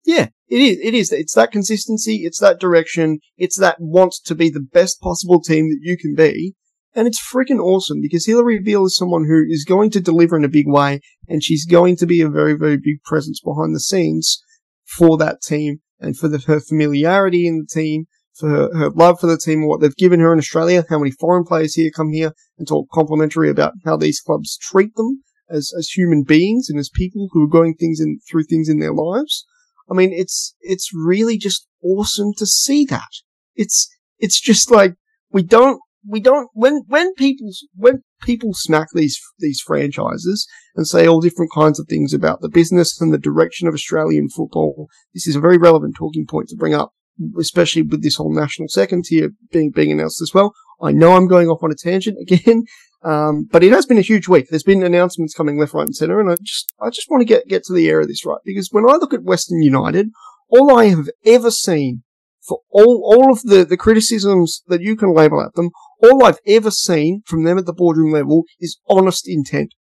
Yeah, it is. It is. It's that consistency. It's that direction. It's that want to be the best possible team that you can be. And it's freaking awesome because Hillary Beall is someone who is going to deliver in a big way and she's going to be a very, very big presence behind the scenes for that team and for the, her familiarity in the team, for her, her love for the team and what they've given her in Australia, how many foreign players here come here and talk complimentary about how these clubs treat them as as human beings and as people who are going things in through things in their lives. I mean, it's it's really just awesome to see that. It's it's just like we don't we don't when when people when people smack these these franchises and say all different kinds of things about the business and the direction of Australian football. This is a very relevant talking point to bring up, especially with this whole national second tier being being announced as well. I know I'm going off on a tangent again, um, but it has been a huge week. There's been announcements coming left, right, and centre, and I just I just want to get get to the air of this right because when I look at Western United, all I have ever seen for all, all of the, the criticisms that you can label at them, all I've ever seen from them at the boardroom level is honest intent.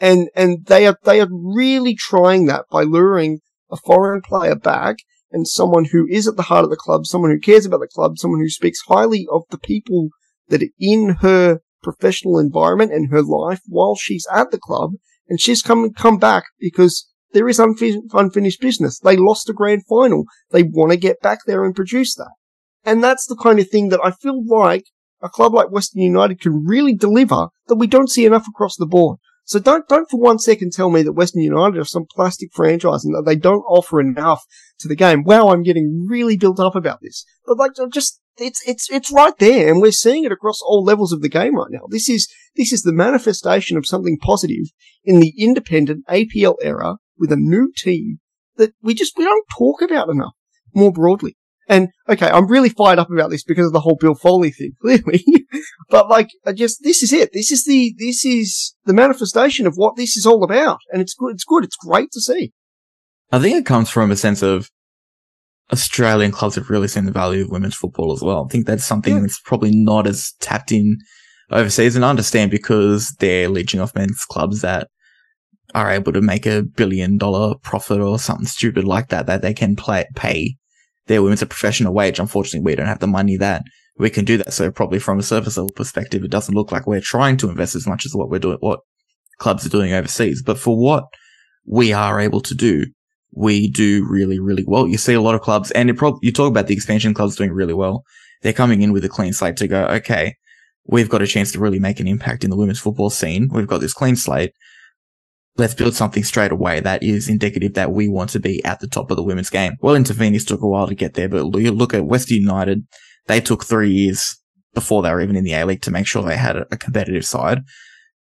And, and they are, they are really trying that by luring a foreign player back and someone who is at the heart of the club, someone who cares about the club, someone who speaks highly of the people that are in her professional environment and her life while she's at the club. And she's come, come back because there is unfinished business. They lost a grand final. They want to get back there and produce that. And that's the kind of thing that I feel like a club like Western United can really deliver that we don't see enough across the board. So don't, don't for one second tell me that Western United are some plastic franchise and that they don't offer enough to the game. Wow, I'm getting really built up about this. But like, just, it's, it's, it's right there and we're seeing it across all levels of the game right now. This is, this is the manifestation of something positive in the independent APL era with a new team that we just, we don't talk about enough more broadly. And okay, I'm really fired up about this because of the whole Bill Foley thing, clearly. but like, I just, this is it. This is the, this is the manifestation of what this is all about. And it's good. It's good. It's great to see. I think it comes from a sense of Australian clubs have really seen the value of women's football as well. I think that's something yeah. that's probably not as tapped in overseas and I understand because they're leeching off men's clubs that are able to make a billion dollar profit or something stupid like that, that they can play, pay their women's a professional wage. Unfortunately, we don't have the money that we can do that. So probably from a surface level perspective, it doesn't look like we're trying to invest as much as what we're doing, what clubs are doing overseas. But for what we are able to do, we do really, really well. You see a lot of clubs and prob- you talk about the expansion clubs doing really well. They're coming in with a clean slate to go, okay, we've got a chance to really make an impact in the women's football scene. We've got this clean slate let's build something straight away that is indicative that we want to be at the top of the women's game. Wellington Phoenix took a while to get there, but look at West United. They took three years before they were even in the A League to make sure they had a competitive side.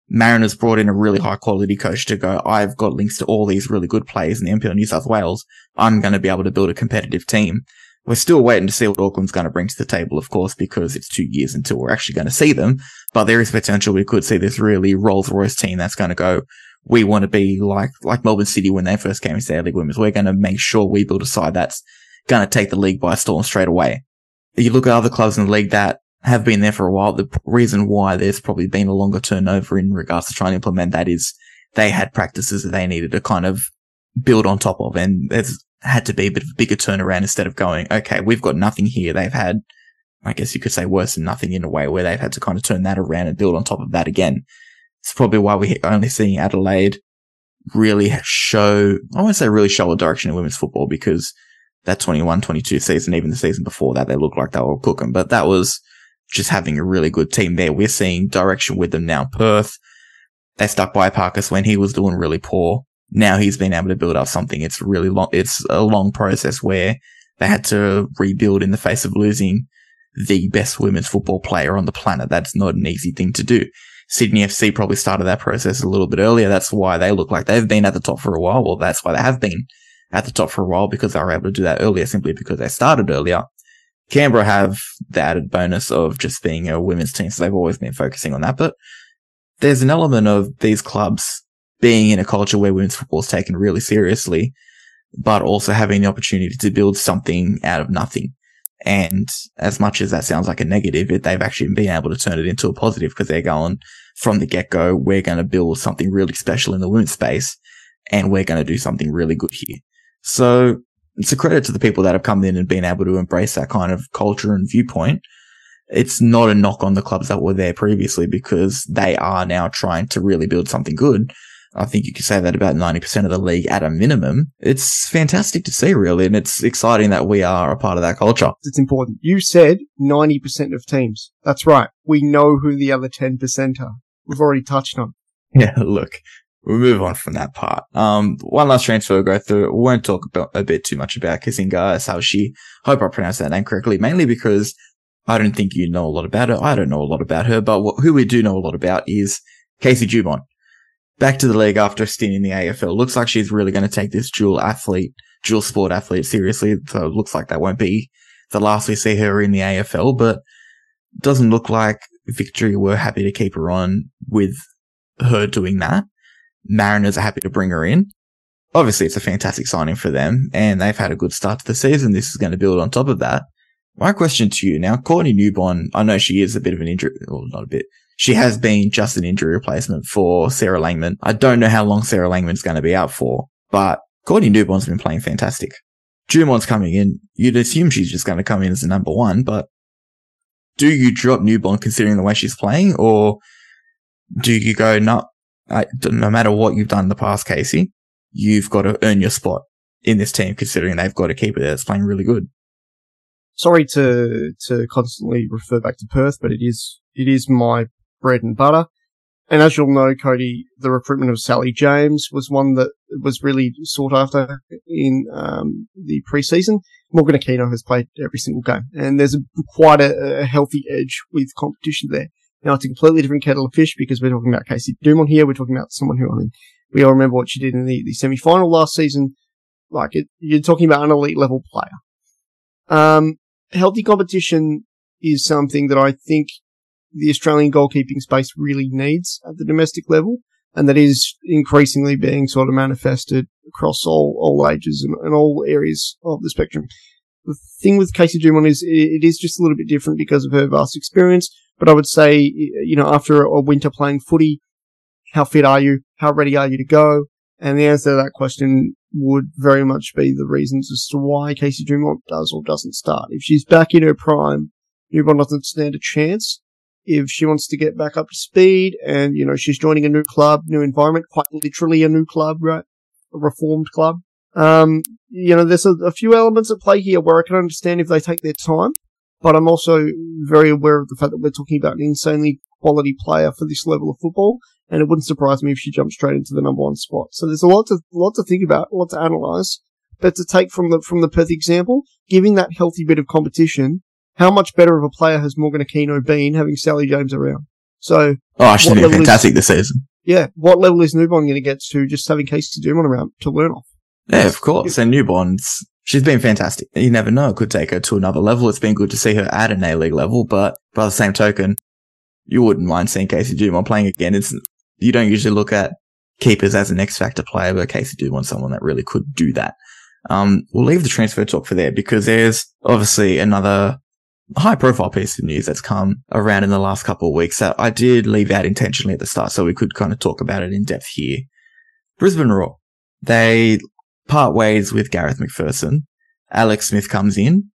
Mariners brought in a really high quality coach to go, I've got links to all these really good players in the NPL New South Wales. I'm going to be able to build a competitive team. We're still waiting to see what Auckland's going to bring to the table, of course, because it's two years until we're actually going to see them. But there is potential we could see this really Rolls Royce team that's going to go, we want to be like, like Melbourne City when they first came into the league women's. We're going to make sure we build a side that's going to take the league by storm straight away. You look at other clubs in the league that have been there for a while. The reason why there's probably been a longer turnover in regards to trying to implement that is they had practices that they needed to kind of build on top of. And there's had to be a bit of a bigger turnaround instead of going, okay, we've got nothing here. They've had, I guess you could say worse than nothing in a way where they've had to kind of turn that around and build on top of that again. It's probably why we're only seeing Adelaide really show, I won't say really show a direction in women's football because that 21, 22 season, even the season before that, they looked like they were cooking, but that was just having a really good team there. We're seeing direction with them now. Perth, they stuck by Epakis when he was doing really poor. Now he's been able to build up something. It's really long. It's a long process where they had to rebuild in the face of losing the best women's football player on the planet. That's not an easy thing to do. Sydney FC probably started that process a little bit earlier. That's why they look like they've been at the top for a while. Well, that's why they have been at the top for a while because they were able to do that earlier simply because they started earlier. Canberra have the added bonus of just being a women's team. So they've always been focusing on that. But there's an element of these clubs being in a culture where women's football is taken really seriously, but also having the opportunity to build something out of nothing. And as much as that sounds like a negative, it, they've actually been able to turn it into a positive because they're going from the get go, we're going to build something really special in the women's space and we're going to do something really good here. So it's a credit to the people that have come in and been able to embrace that kind of culture and viewpoint. It's not a knock on the clubs that were there previously because they are now trying to really build something good I think you could say that about 90% of the league at a minimum. It's fantastic to see, really, and it's exciting that we are a part of that culture. It's important. You said 90% of teams. That's right. We know who the other 10% are. We've already touched on. Yeah, look, we'll move on from that part. Um, one last transfer we'll go through. We won't talk about a bit too much about Kisinga Saoshi. Hope I pronounced that name correctly, mainly because I don't think you know a lot about her. I don't know a lot about her, but who we do know a lot about is Casey Dumont back to the league after a stint in the AFL. Looks like she's really going to take this dual athlete, dual sport athlete seriously. So it looks like that won't be the last we see her in the AFL, but doesn't look like Victory were happy to keep her on with her doing that. Mariners are happy to bring her in. Obviously, it's a fantastic signing for them, and they've had a good start to the season. This is going to build on top of that. My question to you now, Courtney Newbon, I know she is a bit of an injury, well, not a bit. She has been just an injury replacement for Sarah Langman. I don't know how long Sarah Langman's going to be out for, but Courtney Newbon's been playing fantastic. Dumont's coming in. You'd assume she's just going to come in as the number one, but do you drop Newbon considering the way she's playing, or do you go, no, no matter what you've done in the past, Casey, you've got to earn your spot in this team, considering they've got a keeper there that's playing really good. Sorry to to constantly refer back to Perth, but it is it is my bread and butter. And as you'll know, Cody, the recruitment of Sally James was one that was really sought after in um, the preseason. Morgan Aquino has played every single game, and there's a, quite a, a, healthy edge with competition there. Now it's a completely different kettle of fish because we're talking about Casey Dumont here. We're talking about someone who, I mean, we all remember what she did in the, the semi-final last season. Like it, you're talking about an elite level player. Um, healthy competition is something that I think the Australian goalkeeping space really needs at the domestic level, and that is increasingly being sort of manifested across all, all ages and, and all areas of the spectrum. The thing with Casey Dumont is it is just a little bit different because of her vast experience, but I would say, you know, after a winter playing footy, how fit are you? How ready are you to go? And the answer to that question would very much be the reasons as to why Casey Dumont does or doesn't start. If she's back in her prime, Dumont doesn't stand a chance. If she wants to get back up to speed and, you know, she's joining a new club, new environment, quite literally a new club, right? A reformed club. Um, you know, there's a, a few elements at play here where I can understand if they take their time, but I'm also very aware of the fact that we're talking about an insanely quality player for this level of football and it wouldn't surprise me if she jumped straight into the number one spot. So there's a lot to lot to think about, a lot to analyze. But to take from the from the Perth example, giving that healthy bit of competition, how much better of a player has Morgan Aquino been having Sally James around? So oh, she's been fantastic is, this season. Yeah, what level is Newbon going to get to just having Casey Dumont around to learn off? Yeah, of course. And Newbon's she's been fantastic. You never know; it could take her to another level. It's been good to see her at an A League level, but by the same token, you wouldn't mind seeing Casey Dumont playing again. It's you don't usually look at keepers as an X factor player, but Casey want someone that really could do that. Um, we'll leave the transfer talk for there because there's obviously another high profile piece of news that's come around in the last couple of weeks that I did leave out intentionally at the start so we could kind of talk about it in depth here. Brisbane Roar. They part ways with Garrath McPherson. Alex Smith comes in.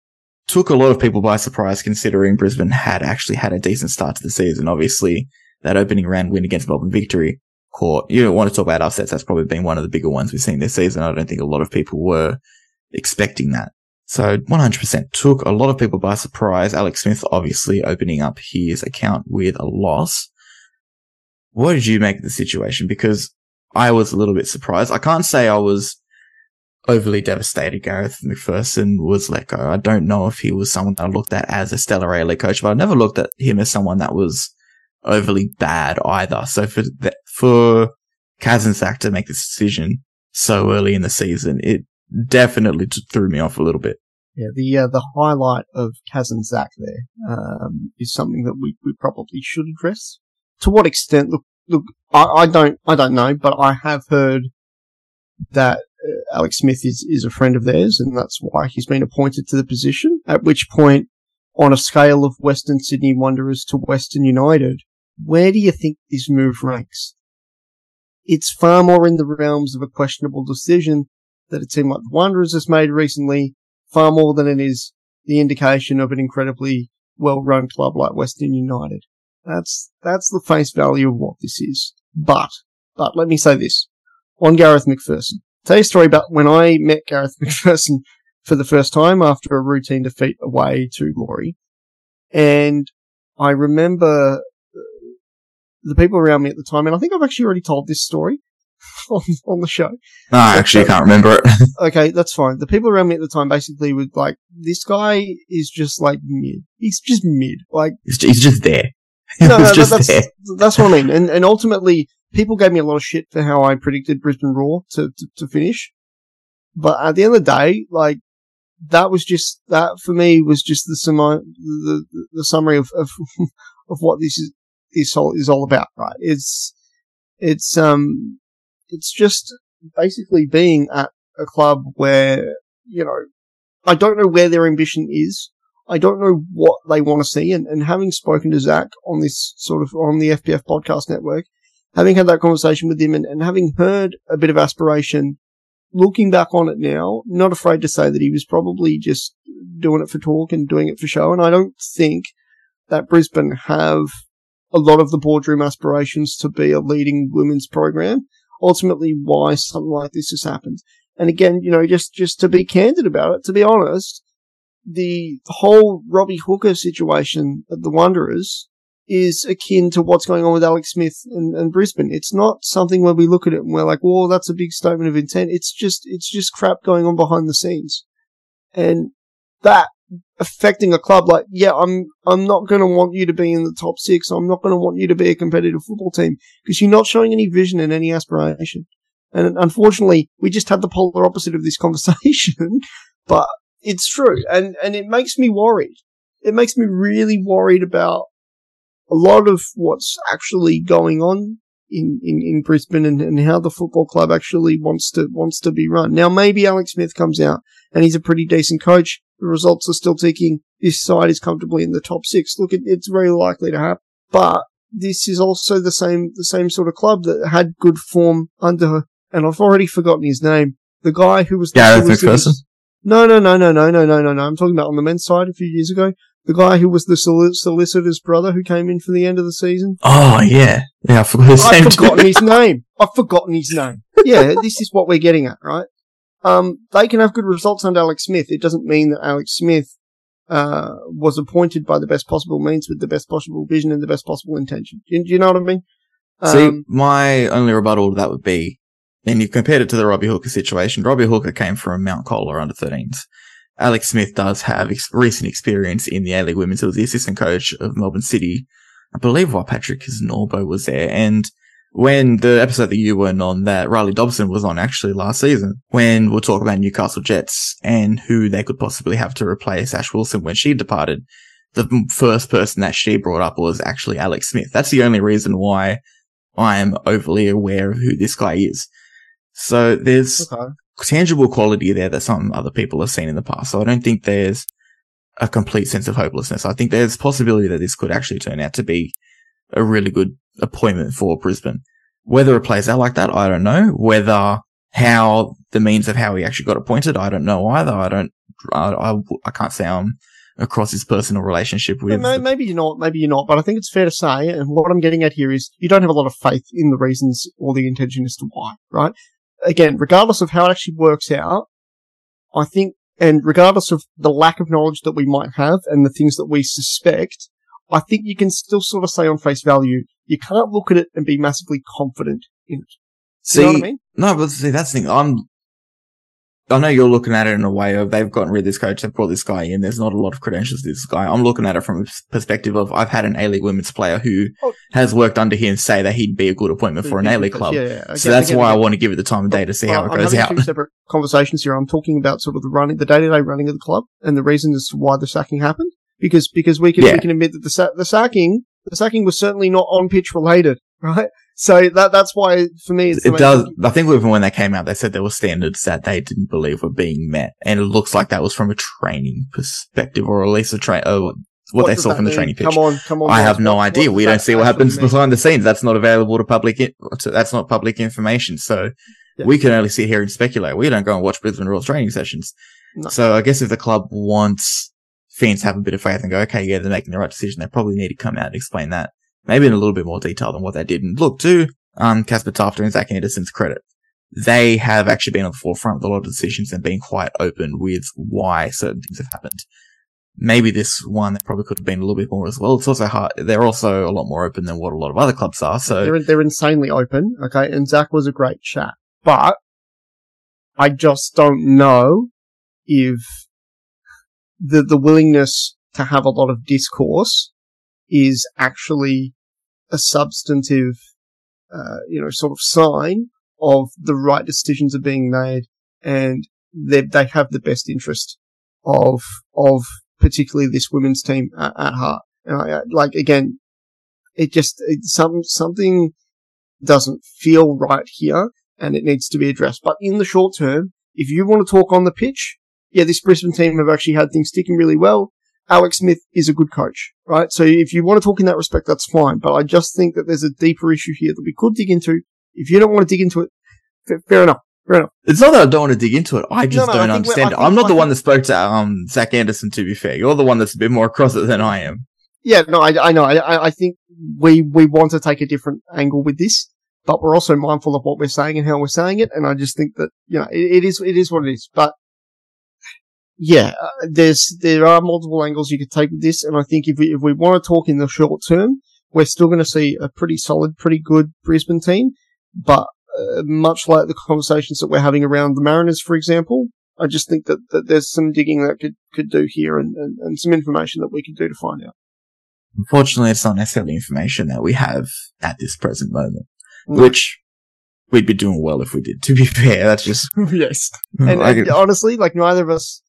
Took a lot of people by surprise considering Brisbane had actually had a decent start to the season. Obviously, that opening round win against Melbourne Victory caught. You don't want to talk about upsets. That's probably been one of the bigger ones we've seen this season. I don't think a lot of people were expecting that. So 100% took a lot of people by surprise. Alex Smith obviously opening up his account with a loss. What did you make of the situation? Because I was a little bit surprised. I can't say I was overly devastated Garrath McPherson was let go. I don't know if he was someone that I looked at as a stellar A-League coach, but I never looked at him as someone that was overly bad either. So for the, for Kazantzak to make this decision so early in the season, it definitely threw me off a little bit. Yeah, the uh, the highlight of Kazantzak there um, is something that we, we probably should address. To what extent? Look, look, I, I don't I don't know, but I have heard that Alex Smith is is a friend of theirs, and that's why he's been appointed to the position. At which point, on a scale of Western Sydney Wanderers to Western United, where do you think this move ranks? It's far more in the realms of a questionable decision that a team like the Wanderers has made recently, far more than it is the indication of an incredibly well-run club like Western United. That's, that's the face value of what this is. But, but let me say this. On Garrath McPherson. Tell you a story about when I met Garrath McPherson for the first time after a routine defeat away to Glory. And I remember uh, the people around me at the time, and I think I've actually already told this story on, on the show. No, I actually can't remember it. okay, that's fine. The people around me at the time basically were like, this guy is just like mid. He's just mid. Like, he's just, just there. no, no, that's, there. that's what I mean. And, and ultimately, people gave me a lot of shit for how I predicted Brisbane Roar to, to, to finish. But at the end of the day, like, that was just, that for me was just the, summa, the, the, the summary of, of, of what this is, is all is all about, right? It's it's um it's just basically being at a club where you know I don't know where their ambition is. I don't know what they want to see. And, and having spoken to Zach on this sort of on the FPF podcast network, having had that conversation with him and, and having heard a bit of aspiration, looking back on it now, not afraid to say that he was probably just doing it for talk and doing it for show. And I don't think that Brisbane have a lot of the boardroom aspirations to be a leading women's program. Ultimately, why something like this has happened. And again, you know, just, just to be candid about it, to be honest, the whole Robbie Hooker situation at the Wanderers is akin to what's going on with Alex Smith and, and, Brisbane. It's not something where we look at it and we're like, "Well, that's a big statement of intent." It's just it's just crap going on behind the scenes, and that affecting a club like, yeah, I'm I'm not going to want you to be in the top six. I'm not going to want you to be a competitive football team because you're not showing any vision and any aspiration. And unfortunately, we just had the polar opposite of this conversation, but it's true. And, and it makes me worried. It makes me really worried about a lot of what's actually going on in, in, in Brisbane and, and how the football club actually wants to, wants to be run. Now, maybe Alex Smith comes out and he's a pretty decent coach. The results are still ticking. This side is comfortably in the top six. Look, it, it's very likely to happen, but this is also the same, the same sort of club that had good form under, and I've already forgotten his name. The guy who was the Garrath McPherson. No, no, no, no, no, no, no, no, no. I'm talking about on the men's side a few years ago. The guy who was the solicitor's brother who came in for the end of the season. Oh, yeah. Yeah, I forgot his I've name. forgotten his name. I've forgotten his name. Yeah, this is what we're getting at, right? Um, they can have good results under Alex Smith. It doesn't mean that Alex Smith, uh, was appointed by the best possible means with the best possible vision and the best possible intention. Do you, know what I mean? Um, See, my only rebuttal to that would be and you've compared it to the Robbie Hooker situation. Robbie Hooker came from Mount Colah under 13s. Alex Smith does have ex- recent experience in the A-League Women's. He was the assistant coach of Melbourne City, I believe, while Patrick Norbo was there. And when the episode that you weren't on, that Riley Dobson was on actually last season, when we'll talk about Newcastle Jets and who they could possibly have to replace Ash Wilson when she departed, the first person that she brought up was actually Alex Smith. That's the only reason why I am overly aware of who this guy is. So there's okay. Tangible quality there that some other people have seen in the past. So I don't think there's a complete sense of hopelessness. I think there's possibility that this could actually turn out to be a really good appointment for Brisbane. Whether it plays out like that, I don't know. Whether how the means of how he actually got appointed, I don't know either. I don't, I, I, I can't say I'm across his personal relationship with. Maybe, maybe you're not, maybe you're not, but I think it's fair to say, and what I'm getting at here is you don't have a lot of faith in the reasons or the intention as to why, right? Again, regardless of how it actually works out, I think, and regardless of the lack of knowledge that we might have and the things that we suspect, I think you can still sort of say on face value, you can't look at it and be massively confident in it. See, you know I mean? no, but see, that's the thing. I'm I know you're looking at it in a way of they've gotten rid of this coach, they've brought this guy in. There's not a lot of credentials to this guy. I'm looking at it from a perspective of I've had an A League women's player who oh. has worked under him say that he'd be a good appointment for an A League club. Yeah, yeah. Again, so that's again, why again. I want to give it the time of day to see how it I'm goes out. Two separate conversations here. I'm talking about sort of the running, the day to day running of the club and the reason as to why the sacking happened. Because, because we can, yeah. we can admit that the, sa- the sacking, the sacking was certainly not on pitch related, right? So that that's why for me it does. I think even when they came out, they said there were standards that they didn't believe were being met, and it looks like that was from a training perspective, or at least a train. Uh, what, what they saw from the training pitch. Come on, come on. I have no idea. We don't see what happens mean? behind the scenes. That's not available to public. that's not public information. So yeah. we can only sit here and speculate. We don't go and watch Brisbane Royals training sessions. No. So I guess if the club wants fans to have a bit of faith and go, okay, yeah, they're making the right decision, they probably need to come out and explain that maybe in a little bit more detail than what they did. And look, to um, Kaz Patafta and Zach Anderson's credit, they have actually been on the forefront of a lot of decisions and been quite open with why certain things have happened. Maybe this one that probably could have been a little bit more as well. It's also hard. They're also a lot more open than what a lot of other clubs are. So they're, they're insanely open. Okay. And Zach was a great chat, but I just don't know if the, the willingness to have a lot of discourse is actually a substantive, uh, you know, sort of sign of the right decisions are being made and they, they have the best interest of, of particularly this women's team at, at heart. And I, like, again, it just, it, some, something doesn't feel right here and it needs to be addressed. But in the short term, if you want to talk on the pitch, yeah, this Brisbane team have actually had things sticking really well. Alex Smith is a good coach, right? So if you want to talk in that respect, that's fine. But I just think that there's a deeper issue here that we could dig into. If you don't want to dig into it, fair enough. Fair enough. It's not that I don't want to dig into it. I just No, no, don't think we're- understand I it. think- I'm not I the one that spoke to um Zach Anderson. To be fair, you're the one that's a bit more across it than I am. Yeah, no, I, I know. I, I- I think we, we want to take a different angle with this, but we're also mindful of what we're saying and how we're saying it. And I just think that, you know, it, it is, it is what it is. But yeah, uh, there's, there are multiple angles you could take with this. And I think if we, if we want to talk in the short term, we're still going to see a pretty solid, pretty good Brisbane team. But uh, much like the conversations that we're having around the Mariners, for example, I just think that, that there's some digging that could, could do here and, and, and some information that we could do to find out. Unfortunately, it's not necessarily information that we have at this present moment, No. which we'd be doing well if we did. To be fair, that's just yes. And, like, and honestly, like neither of us,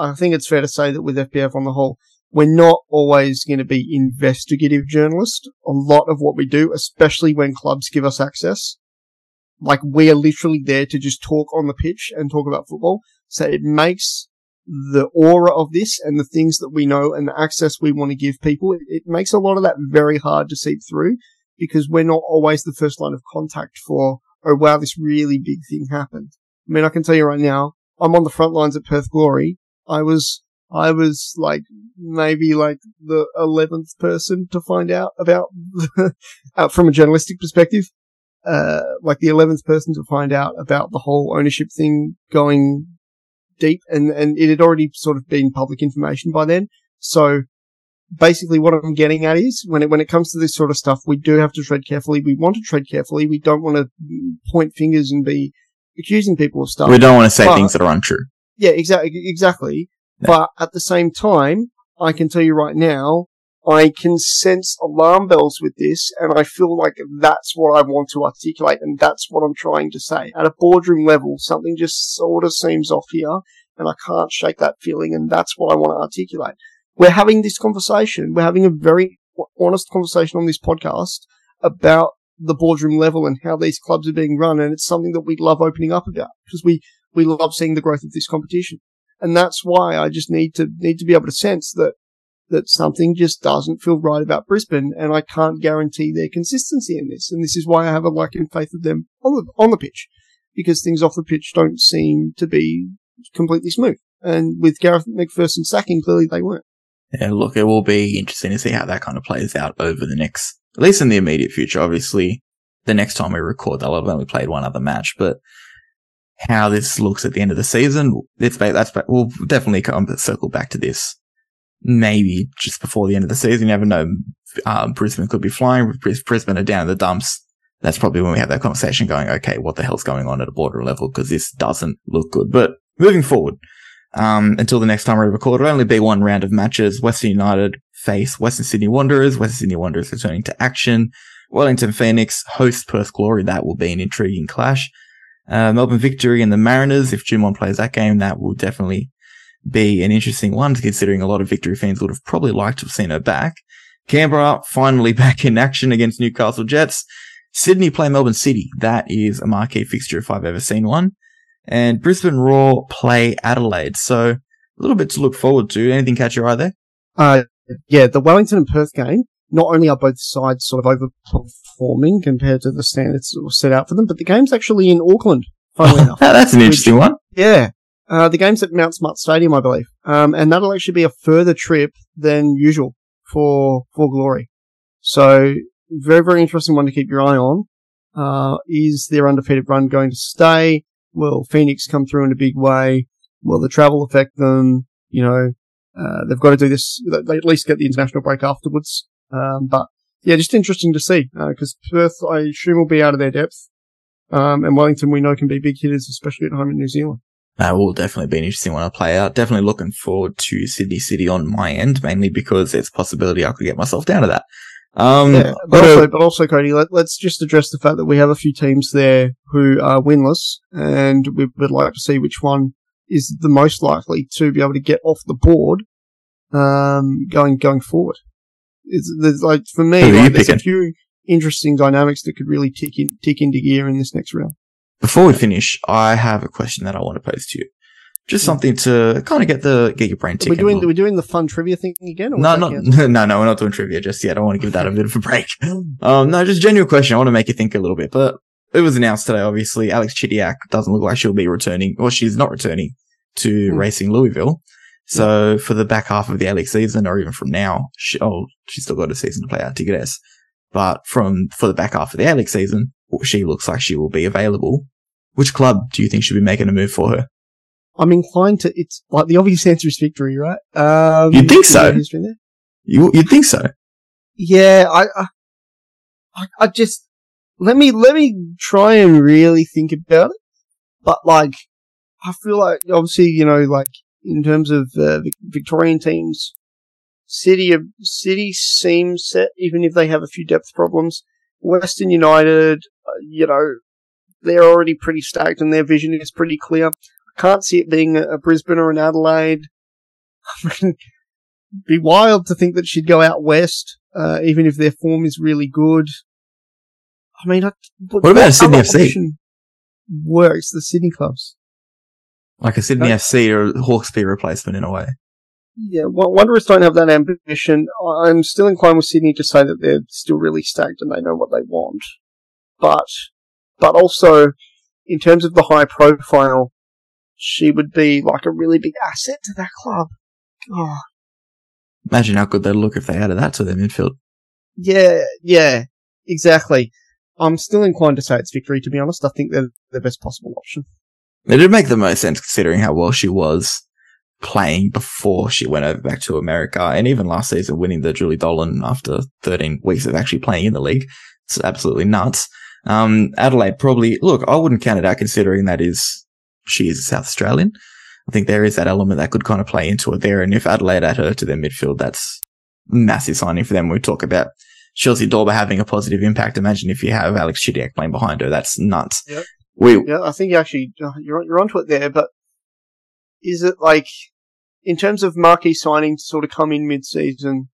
I think it's fair to say that with FPF on the whole, we're not always going to be investigative journalists. A lot of what we do, especially when clubs give us access, like we are literally there to just talk on the pitch and talk about football. So it makes the aura of this and the things that we know and the access we want to give people, it, it makes a lot of that very hard to seep through because we're not always the first line of contact for, oh wow, this really big thing happened. I mean, I can tell you right now, I'm on the front lines at Perth Glory. I was, I was like maybe like the 11th person to find out about, out from a journalistic perspective, uh, like the 11th person to find out about the whole ownership thing going deep and, and it had already sort of been public information by then. So basically what I'm getting at is when it, when it comes to this sort of stuff, we do have to tread carefully. We want to tread carefully. We don't want to point fingers and be accusing people of stuff. we don't want to say But- things that are untrue. Yeah, exactly, exactly. Yeah. But at the same time, I can tell you right now, I can sense alarm bells with this, and I feel like that's what I want to articulate, and that's what I'm trying to say. At a boardroom level, something just sort of seems off here, and I can't shake that feeling, and that's what I want to articulate. We're having this conversation. We're having a very honest conversation on this podcast about the boardroom level and how these clubs are being run, and it's something that we love opening up about because we we love seeing the growth of this competition. And that's why I just need to, need to be able to sense that, that something just doesn't feel right about Brisbane and I can't guarantee their consistency in this. And this is why I have a lack in faith of them on the, on the pitch because things off the pitch don't seem to be completely smooth. And with Garrath McPherson sacking, clearly they weren't. Yeah, look, it will be interesting to see how that kind of plays out over the next, at least in the immediate future. Obviously, the next time we record, they'll have only played one other match, but how this looks at the end of the season, it's that's we'll definitely come circle back to this. Maybe just before the end of the season, you never know. Um, Brisbane could be flying. Bris- Brisbane are down in the dumps. That's probably when we have that conversation going, okay, what the hell's going on at a border level? Because this doesn't look good. But moving forward, um, until the next time we record, it'll only be one round of matches. Western United face Western Sydney Wanderers. Western Sydney Wanderers returning to action. Wellington Phoenix host Perth Glory. That will be an intriguing clash. Uh, Melbourne Victory and the Mariners. If Dumont plays that game, that will definitely be an interesting one, considering a lot of Victory fans would have probably liked to have seen her back. Canberra finally back in action against Newcastle Jets. Sydney play Melbourne City. That is a marquee fixture if I've ever seen one. And Brisbane Roar play Adelaide. So a little bit to look forward to. Anything catch your eye there? Uh, yeah, the Wellington and Perth game, not only are both sides sort of overperforming compared to the standards that were set out for them, but the game's actually in Auckland, funnily enough. that's an interesting one. Yeah. Uh, the game's at Mount Smart Stadium, I believe. Um, and that'll actually be a further trip than usual for, for Glory. So, very, very interesting one to keep your eye on. Uh, is their undefeated run going to stay? Will Phoenix come through in a big way? Will the travel affect them? You know, uh, they've got to do this, they at least get the international break afterwards. Um, but yeah, just interesting to see, uh, cause Perth, I assume will be out of their depth. Um, and Wellington we know can be big hitters, especially at home in New Zealand. That will definitely be an interesting one to play out. Definitely looking forward to Sydney City on my end, mainly because there's a possibility I could get myself down to that. Um, Yeah, but uh, also, but also, Cody, let, let's just address the fact that we have a few teams there who are winless, and we would like to see which one is the most likely to be able to get off the board, um, going going forward. It's there's like for me, Who like, there's a few interesting dynamics that could really tick in, tick into gear in this next round. before we finish, I have a question that I want to pose to you. Just something to kind of get the get your brain ticking. we doing a are doing the fun trivia thing again? No, not no, no. We're not doing trivia just yet. I want to give that a bit of a break. Um, no, just genuine question. I want to make you think a little bit. But it was announced today. Obviously, Alex Chidiac doesn't look like she'll be returning, or she's not returning to Hmm. racing Louisville. So for the back half of the Alex season, or even from now, she, oh, she's still got a season to play out to get us. But from for the back half of the Alex season, she looks like she will be available. Which club do you think should be making a move for her? I'm inclined to. It's like the obvious answer is victory, right? Um, You'd think so. You you'd think so. Yeah, I, I, I just let me let me try and really think about it. But like, I feel like obviously, you know, like in terms of uh, Victorian teams, City of City seems set, even if they have a few depth problems. Western United, uh, you know, they're already pretty stacked and their vision is pretty clear. I can't see it being a, Brisbane or an Adelaide. I mean, be wild to think that she'd go out west, uh, even if their form is really good. I mean, I, What about Sydney FC? Works the Sydney clubs. Like a Sydney uh, Okay. FC or Hawkesby replacement in a way. Yeah, Wa- Wanderers don't have that ambition. I'm still inclined with Sydney to say that they're still really stacked and they know what they want. But, but also, in terms of the high profile, she would be like a really big asset to that club. Oh, Imagine how good they'd look if they added that to their midfield. yeah, yeah, exactly. I'm still inclined to say it's victory, to be honest. I think they're the best possible option. It did make the most sense considering how well she was playing before she went over back to America and even last season winning the Julie Dolan after 13 weeks of actually playing in the league. It's absolutely nuts. Um, Adelaide probably, look, I wouldn't count it out considering that is, she is a South Australian. I think there is that element that could kind of play into it there. And if Adelaide add her to their midfield, that's massive signing for them. We talk about Chelsie Dawber having a positive impact. Imagine if you have Alex Chidiac playing behind her. That's nuts. Yep. We, Yeah, I think you actually uh, you're you're onto it there. But is it like in terms of marquee signing to sort of come in mid-season?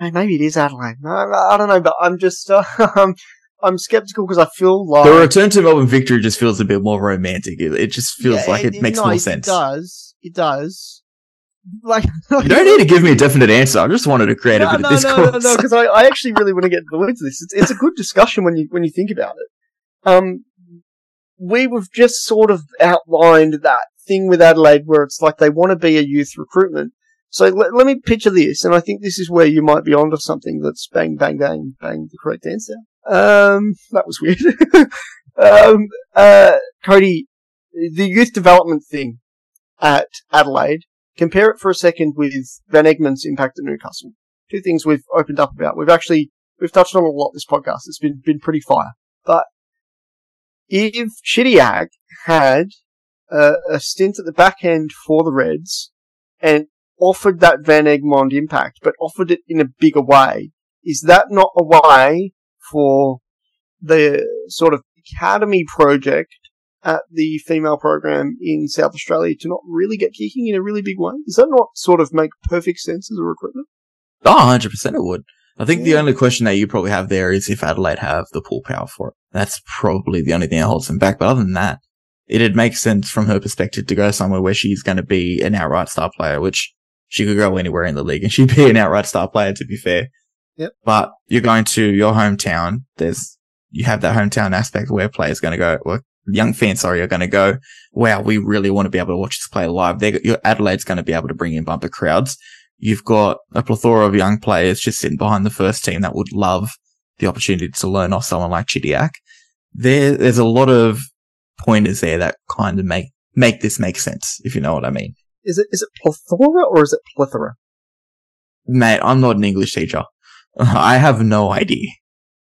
Maybe it is Adelaide. No, I don't know, but I'm just uh, I'm I'm skeptical because I feel like The return to Melbourne victory just feels a bit more romantic. It, it just feels Yeah, like it, makes no, more It sense. It does. It does. Like You don't need to give me a definite answer. I just wanted to create a no, bit no, of discourse. no, no, no, because I, I actually really want to get into this. It's, it's a good discussion when you when you think about it. Um, we have just sort of outlined that thing with Adelaide where it's like they want to be a youth recruitment. So let, let me picture this, and I think this is where you might be onto something that's bang, bang, bang, bang, the correct answer. Um, that was weird. um, uh, Cody, the youth development thing at Adelaide, compare it for a second with Van Egmond's impact at Newcastle. Two things we've opened up about. We've actually, we've touched on a lot this podcast. It's been, been pretty fire. But if Chidiac had a, a stint at the back end for the Reds and offered that Van Egmond impact, but offered it in a bigger way, is that not a way for the sort of academy project at the female program in South Australia to not really get kicking in a really big way? Does that not sort of make perfect sense as a recruitment? Oh, 100% it would. I think the only question that you probably have there is if Adelaide have the pull power for it. That's probably the only thing that holds them back. But other than that, it'd make sense from her perspective to go somewhere where she's going to be an outright star player, which she could go anywhere in the league and she'd be an outright star player to be fair. Yep. But you're going to your hometown. There's, you have that hometown aspect where players going to go, well, young fans, sorry, are going to go, wow, we really want to be able to watch this player live. They're, your Adelaide's going to be able to bring in bumper crowds. You've got a plethora of young players just sitting behind the first team that would love the opportunity to learn off someone like Chidiac. There, there's a lot of pointers there that kind of make, make this make sense, if you know what I mean. Is it, is it plethora or is it plethora? Mate, I'm not an English teacher. I have no idea.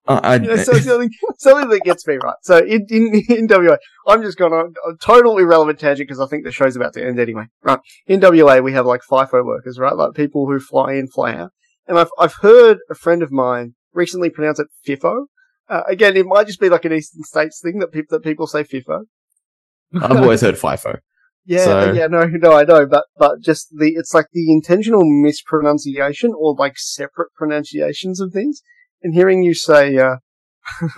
Uh, I, You know, so something, something that gets me right. So in, in, in WA, I'm just going on a total irrelevant tangent because I think the show's about to end anyway. Right. In WA, we have like FIFO workers, right? Like people who fly in, fly out. And I've, I've heard a friend of mine recently pronounce it FIFO. Uh, again, it might just be like an Eastern States thing that people, that people say FIFO. I've always heard FIFO. Yeah, So- yeah, no, no, I know, but but just the it's like the intentional mispronunciation or like separate pronunciations of things. And hearing you say uh,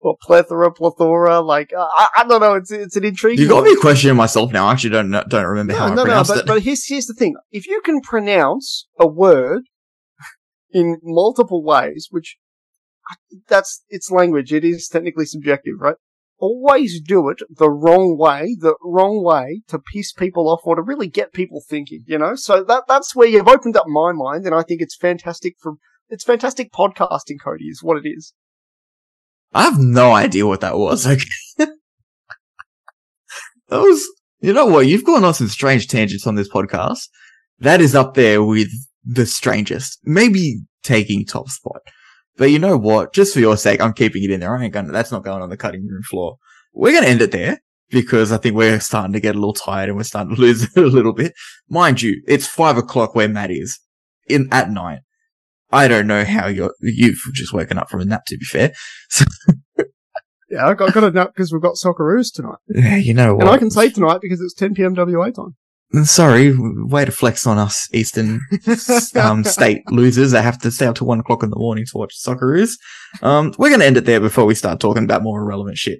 or plethora, plethora. Like uh, I, I don't know. It's it's an intriguing. You got me questioning myself now. I actually don't don't remember how no, I no, no. pronounced But it. but here's here's the thing. If you can pronounce a word in multiple ways, which that's it's language. It is technically subjective, right? Always do it the wrong way, the wrong way to piss people off or to really get people thinking, you know? So that, that's where you've opened up my mind and I think it's fantastic for, it's fantastic podcasting, Cody, is what it is. I have no idea what that was. Okay. that was, you know what? You've gone on some strange tangents on this podcast. That is up there with the strangest. Maybe taking top spot. But you know what? Just for your sake, I'm keeping it in there. I ain't gonna, that's not going on the cutting room floor. We're gonna end it there because I think we're starting to get a little tired and we're starting to lose it a little bit. Mind you, it's five o'clock where Matt is in at night. I don't know how you're, you've just woken up from a nap to be fair. So, Yeah, I got, I got a nap because we've got Socceroos tonight. yeah, you know what? And I can say tonight because it's 10 p.m. WA time. Sorry, way to flex on us Eastern um, state losers that have to stay up till one o'clock in the morning to watch Socceroos. Um, we're going to end it there before we start talking about more irrelevant shit.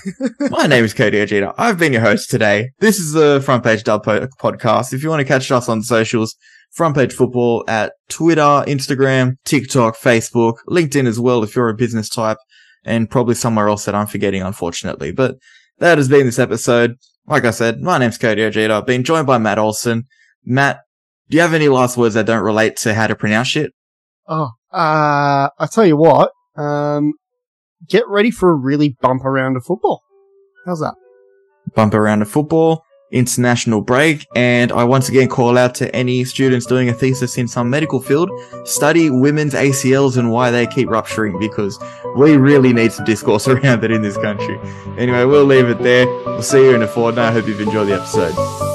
My name is Cody Ojeda. I've been your host today. This is the Front Page Dub po- podcast. If you want to catch us on socials, Front Page Football at Twitter, Instagram, TikTok, Facebook, LinkedIn as well if you're a business type, and probably somewhere else that I'm forgetting, unfortunately. But that has been this episode. Like I said, my name's Cody Ojeda. I've been joined by Matt Olsen. Matt, do you have any last words that don't relate to how to pronounce shit? Oh, uh, I tell you what, um, get ready for a really bumper round of football. How's that? Bump around to football, international break, and I once again call out to any students doing a thesis in some medical field, study women's ACLs and why they keep rupturing because we really need some discourse around that in this country. Anyway, we'll leave it there. We'll see you in a fortnight. I hope you've enjoyed the episode.